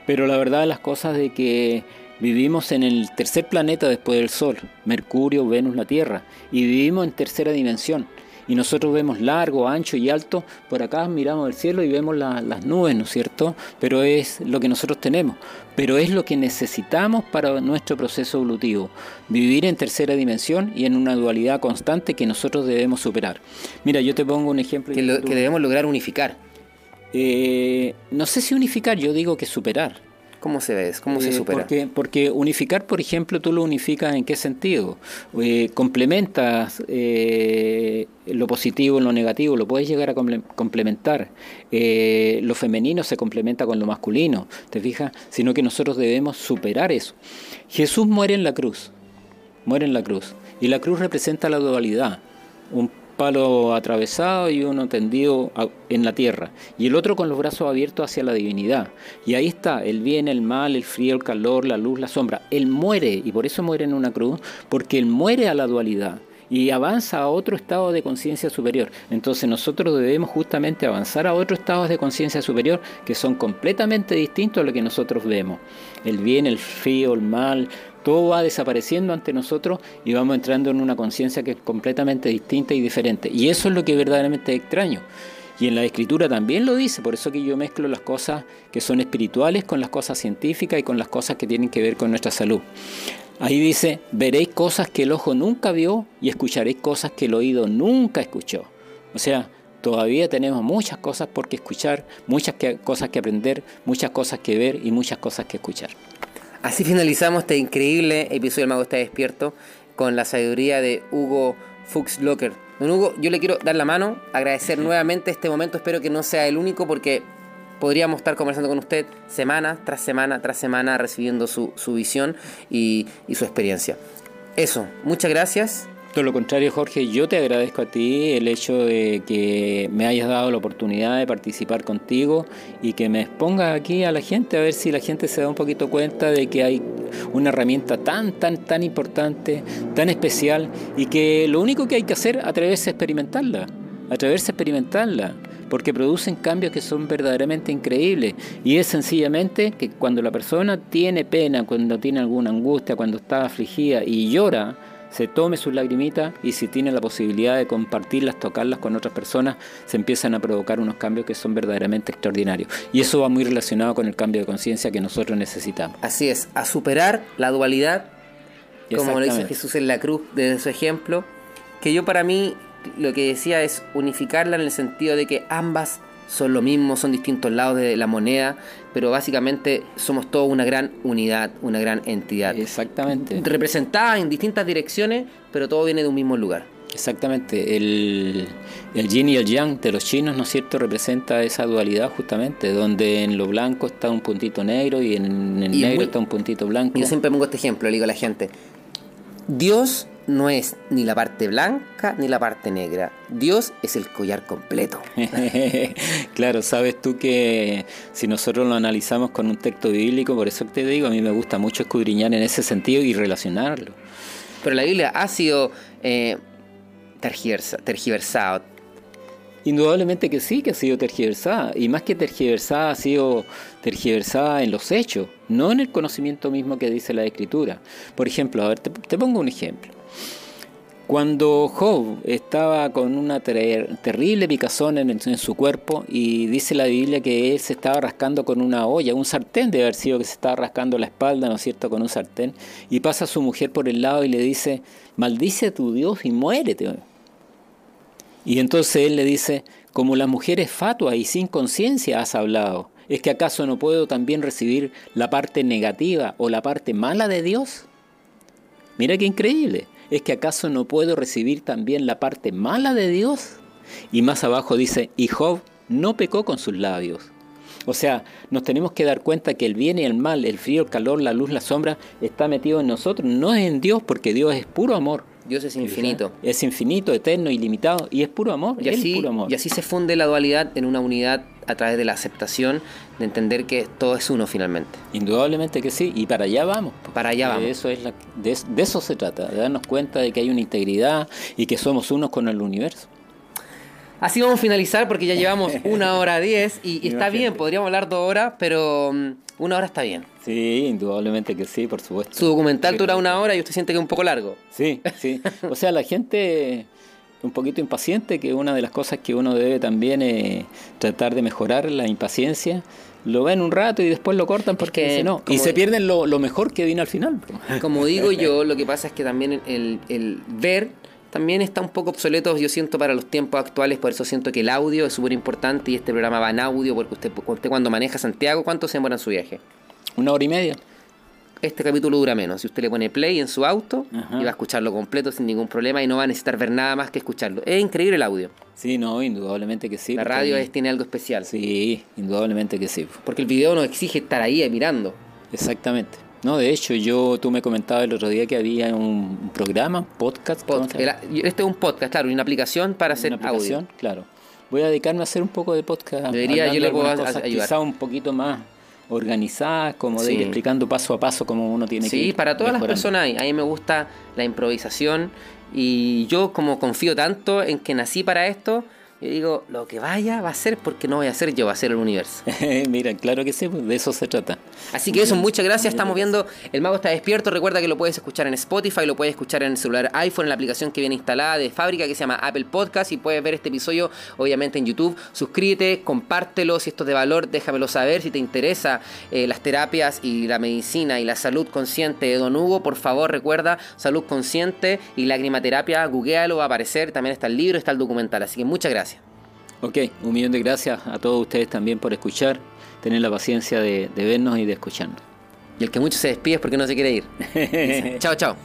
Pero la verdad de las cosas de que Vivimos en el tercer planeta después del Sol, Mercurio, Venus, la Tierra, y vivimos en tercera dimensión. Y nosotros vemos largo, ancho y alto, por acá miramos el cielo y vemos las nubes, ¿no es cierto? Pero es lo que nosotros tenemos, pero es lo que necesitamos para nuestro proceso evolutivo, vivir en tercera dimensión y en una dualidad constante que nosotros debemos superar. Mira, yo te pongo un ejemplo. Que, que debemos lograr unificar. Eh, no sé si unificar, yo digo que superar. ¿Cómo se ve? ¿Cómo se eh, supera? Porque, porque, unificar, por ejemplo, tú lo unificas en qué sentido? Eh, complementas eh, lo positivo en lo negativo, lo puedes llegar a complementar. lo femenino se complementa con lo masculino, ¿te fijas? Sino que nosotros debemos superar eso. Jesús muere en la cruz, muere en la cruz. Y la cruz representa la dualidad. Un palo atravesado y uno tendido en la tierra, y el otro con los brazos abiertos hacia la divinidad. Y ahí está, el bien, el mal, el frío, el calor, la luz, la sombra. Él muere, y por eso muere en una cruz, porque él muere a la dualidad y avanza a otro estado de conciencia superior. Entonces nosotros debemos justamente avanzar a otros estados de conciencia superior que son completamente distintos a lo que nosotros vemos. El bien, el frío, el mal, todo va desapareciendo ante nosotros y vamos entrando en una conciencia que es completamente distinta y diferente. Y eso es lo que verdaderamente extraño. Y en la escritura también lo dice, por eso que yo mezclo las cosas que son espirituales con las cosas científicas y con las cosas que tienen que ver con nuestra salud. Ahí dice, veréis cosas que el ojo nunca vio y escucharéis cosas que el oído nunca escuchó. O sea, todavía tenemos muchas cosas por qué escuchar, muchas cosas que aprender, muchas cosas que ver y muchas cosas que escuchar. Así finalizamos este increíble episodio del Mago está despierto con la sabiduría de Hugo Fuchs Locker. Don Hugo, yo le quiero dar la mano, agradecer nuevamente este momento, espero que no sea el único porque podríamos estar conversando con usted semana tras semana tras semana recibiendo su, visión y, y su experiencia. Eso, muchas gracias todo lo contrario, Jorge, yo te agradezco a ti el hecho de que me hayas dado la oportunidad de participar contigo y que me expongas aquí a la gente, a ver si la gente se da un poquito cuenta de que hay una herramienta tan, tan, tan importante, tan especial y que lo único que hay que hacer es atreverse a experimentarla, atreverse a experimentarla porque producen cambios que son verdaderamente increíbles. Y es sencillamente que cuando la persona tiene pena, cuando tiene alguna angustia, cuando está afligida y llora, se tome sus lagrimitas y si tiene la posibilidad de compartirlas, tocarlas con otras personas, se empiezan a provocar unos cambios que son verdaderamente extraordinarios. Y eso va muy relacionado con el cambio de conciencia que nosotros necesitamos. Así es, a superar la dualidad, como lo dice Jesús en la cruz, desde su ejemplo, que yo para mí lo que decía es unificarla en el sentido de que ambas son lo mismo, son distintos lados de la moneda, pero básicamente somos todos una gran unidad, una gran entidad. Exactamente. Representada en distintas direcciones, pero todo viene de un mismo lugar. Exactamente, el, el yin y el yang de los chinos, ¿no es cierto?, representa esa dualidad justamente, donde en lo blanco está un puntito negro y en el negro está un puntito blanco. Yo siempre pongo este ejemplo, le digo a la gente, Dios no es ni la parte blanca ni la parte negra. Dios es el collar completo. claro, sabes tú que si nosotros lo analizamos con un texto bíblico, por eso te digo, a mí me gusta mucho escudriñar en ese sentido y relacionarlo. Pero la Biblia ha sido eh, tergiversada, Indudablemente que sí, que ha sido tergiversada. Y más que tergiversada, ha sido tergiversada en los hechos, no en el conocimiento mismo que dice la Escritura. Por ejemplo, a ver, te, pongo un ejemplo. Cuando Job estaba con una terrible picazón en, en, su cuerpo y dice la Biblia que él se estaba rascando con una olla, un sartén debe haber sido que se estaba rascando la espalda, ¿no es cierto?, con un sartén, y pasa a su mujer por el lado y le dice, maldice a tu Dios y muérete. Y entonces él le dice, como las mujeres fatuas y sin conciencia has hablado, ¿es que acaso no puedo también recibir la parte negativa o la parte mala de Dios? Mira qué increíble, ¿es que acaso no puedo recibir también la parte mala de Dios? Y más abajo dice, y Job no pecó con sus labios. O sea, nos tenemos que dar cuenta que el bien y el mal, el frío, el calor, la luz, la sombra, está metido en nosotros, no es en Dios, porque Dios es puro amor. Dios es infinito. Es infinito, eterno, ilimitado y es puro amor. Y así, y así se funde la dualidad en una unidad a través de la aceptación, de entender que todo es uno finalmente. Indudablemente que sí, y para allá vamos. Para allá vamos. Eso es de, eso se trata, de darnos cuenta de que hay una integridad y que somos unos con el universo. Así vamos a finalizar porque ya llevamos una hora diez y, y está bien, podríamos hablar dos horas, pero mm, una hora está bien. Sí, indudablemente que sí, por supuesto. Su documental dura una hora y usted siente que es un poco largo. Sí, sí. O sea, la gente un poquito impaciente, que una de las cosas que uno debe también es tratar de mejorar la impaciencia. Lo ven un rato y después lo cortan porque no. Y se pierden lo, mejor que viene al final. Como digo yo, lo que pasa es que también el, el ver también está un poco obsoleto, yo siento, para los tiempos actuales, por eso siento que el audio es súper importante y este programa va en audio, porque usted, usted cuando maneja Santiago, ¿cuánto se demora en su viaje? Una hora y media. Este capítulo dura menos. Si usted le pone play en su auto y va a escucharlo completo sin ningún problema y no va a necesitar ver nada más que escucharlo. Es increíble el audio. Sí, no, indudablemente que sí. La radio es, tiene algo especial. Sí, indudablemente que sí. Porque el video nos exige estar ahí mirando. Exactamente. No, de hecho, yo tú me comentabas el otro día que había un programa, podcast. este es un podcast, claro, una aplicación para hacer una aplicación, Claro. Voy a dedicarme a hacer un poco de podcast. Debería, yo le puedo ayudar. Quizá un poquito más organizadas, como de ir explicando paso a paso cómo uno tiene que. Sí, para todas las personas hay. A mí me gusta la improvisación y yo como confío tanto en que nací para esto, yo digo, lo que vaya va a ser porque no voy a ser yo, va a ser el universo. Mira, claro que sí, pues de eso se trata. Así que eso, muchas gracias. Estamos viendo El Mago está despierto. Recuerda que lo puedes escuchar en Spotify, lo puedes escuchar en el celular iPhone, en la aplicación que viene instalada de fábrica que se llama Apple Podcast. Y puedes ver este episodio, obviamente, en YouTube. Suscríbete, compártelo. Si esto es de valor, déjamelo saber. Si te interesa eh, las terapias y la medicina y la salud consciente de Don Hugo, por favor, recuerda salud consciente y lagrimaterapia. Googlealo, va a aparecer. También está el libro, está el documental. Así que muchas gracias. Ok, un millón de gracias a todos ustedes también por escuchar, tener la paciencia de, de vernos y de escucharnos. Y el que mucho se despide es porque no se quiere ir. chao, chao.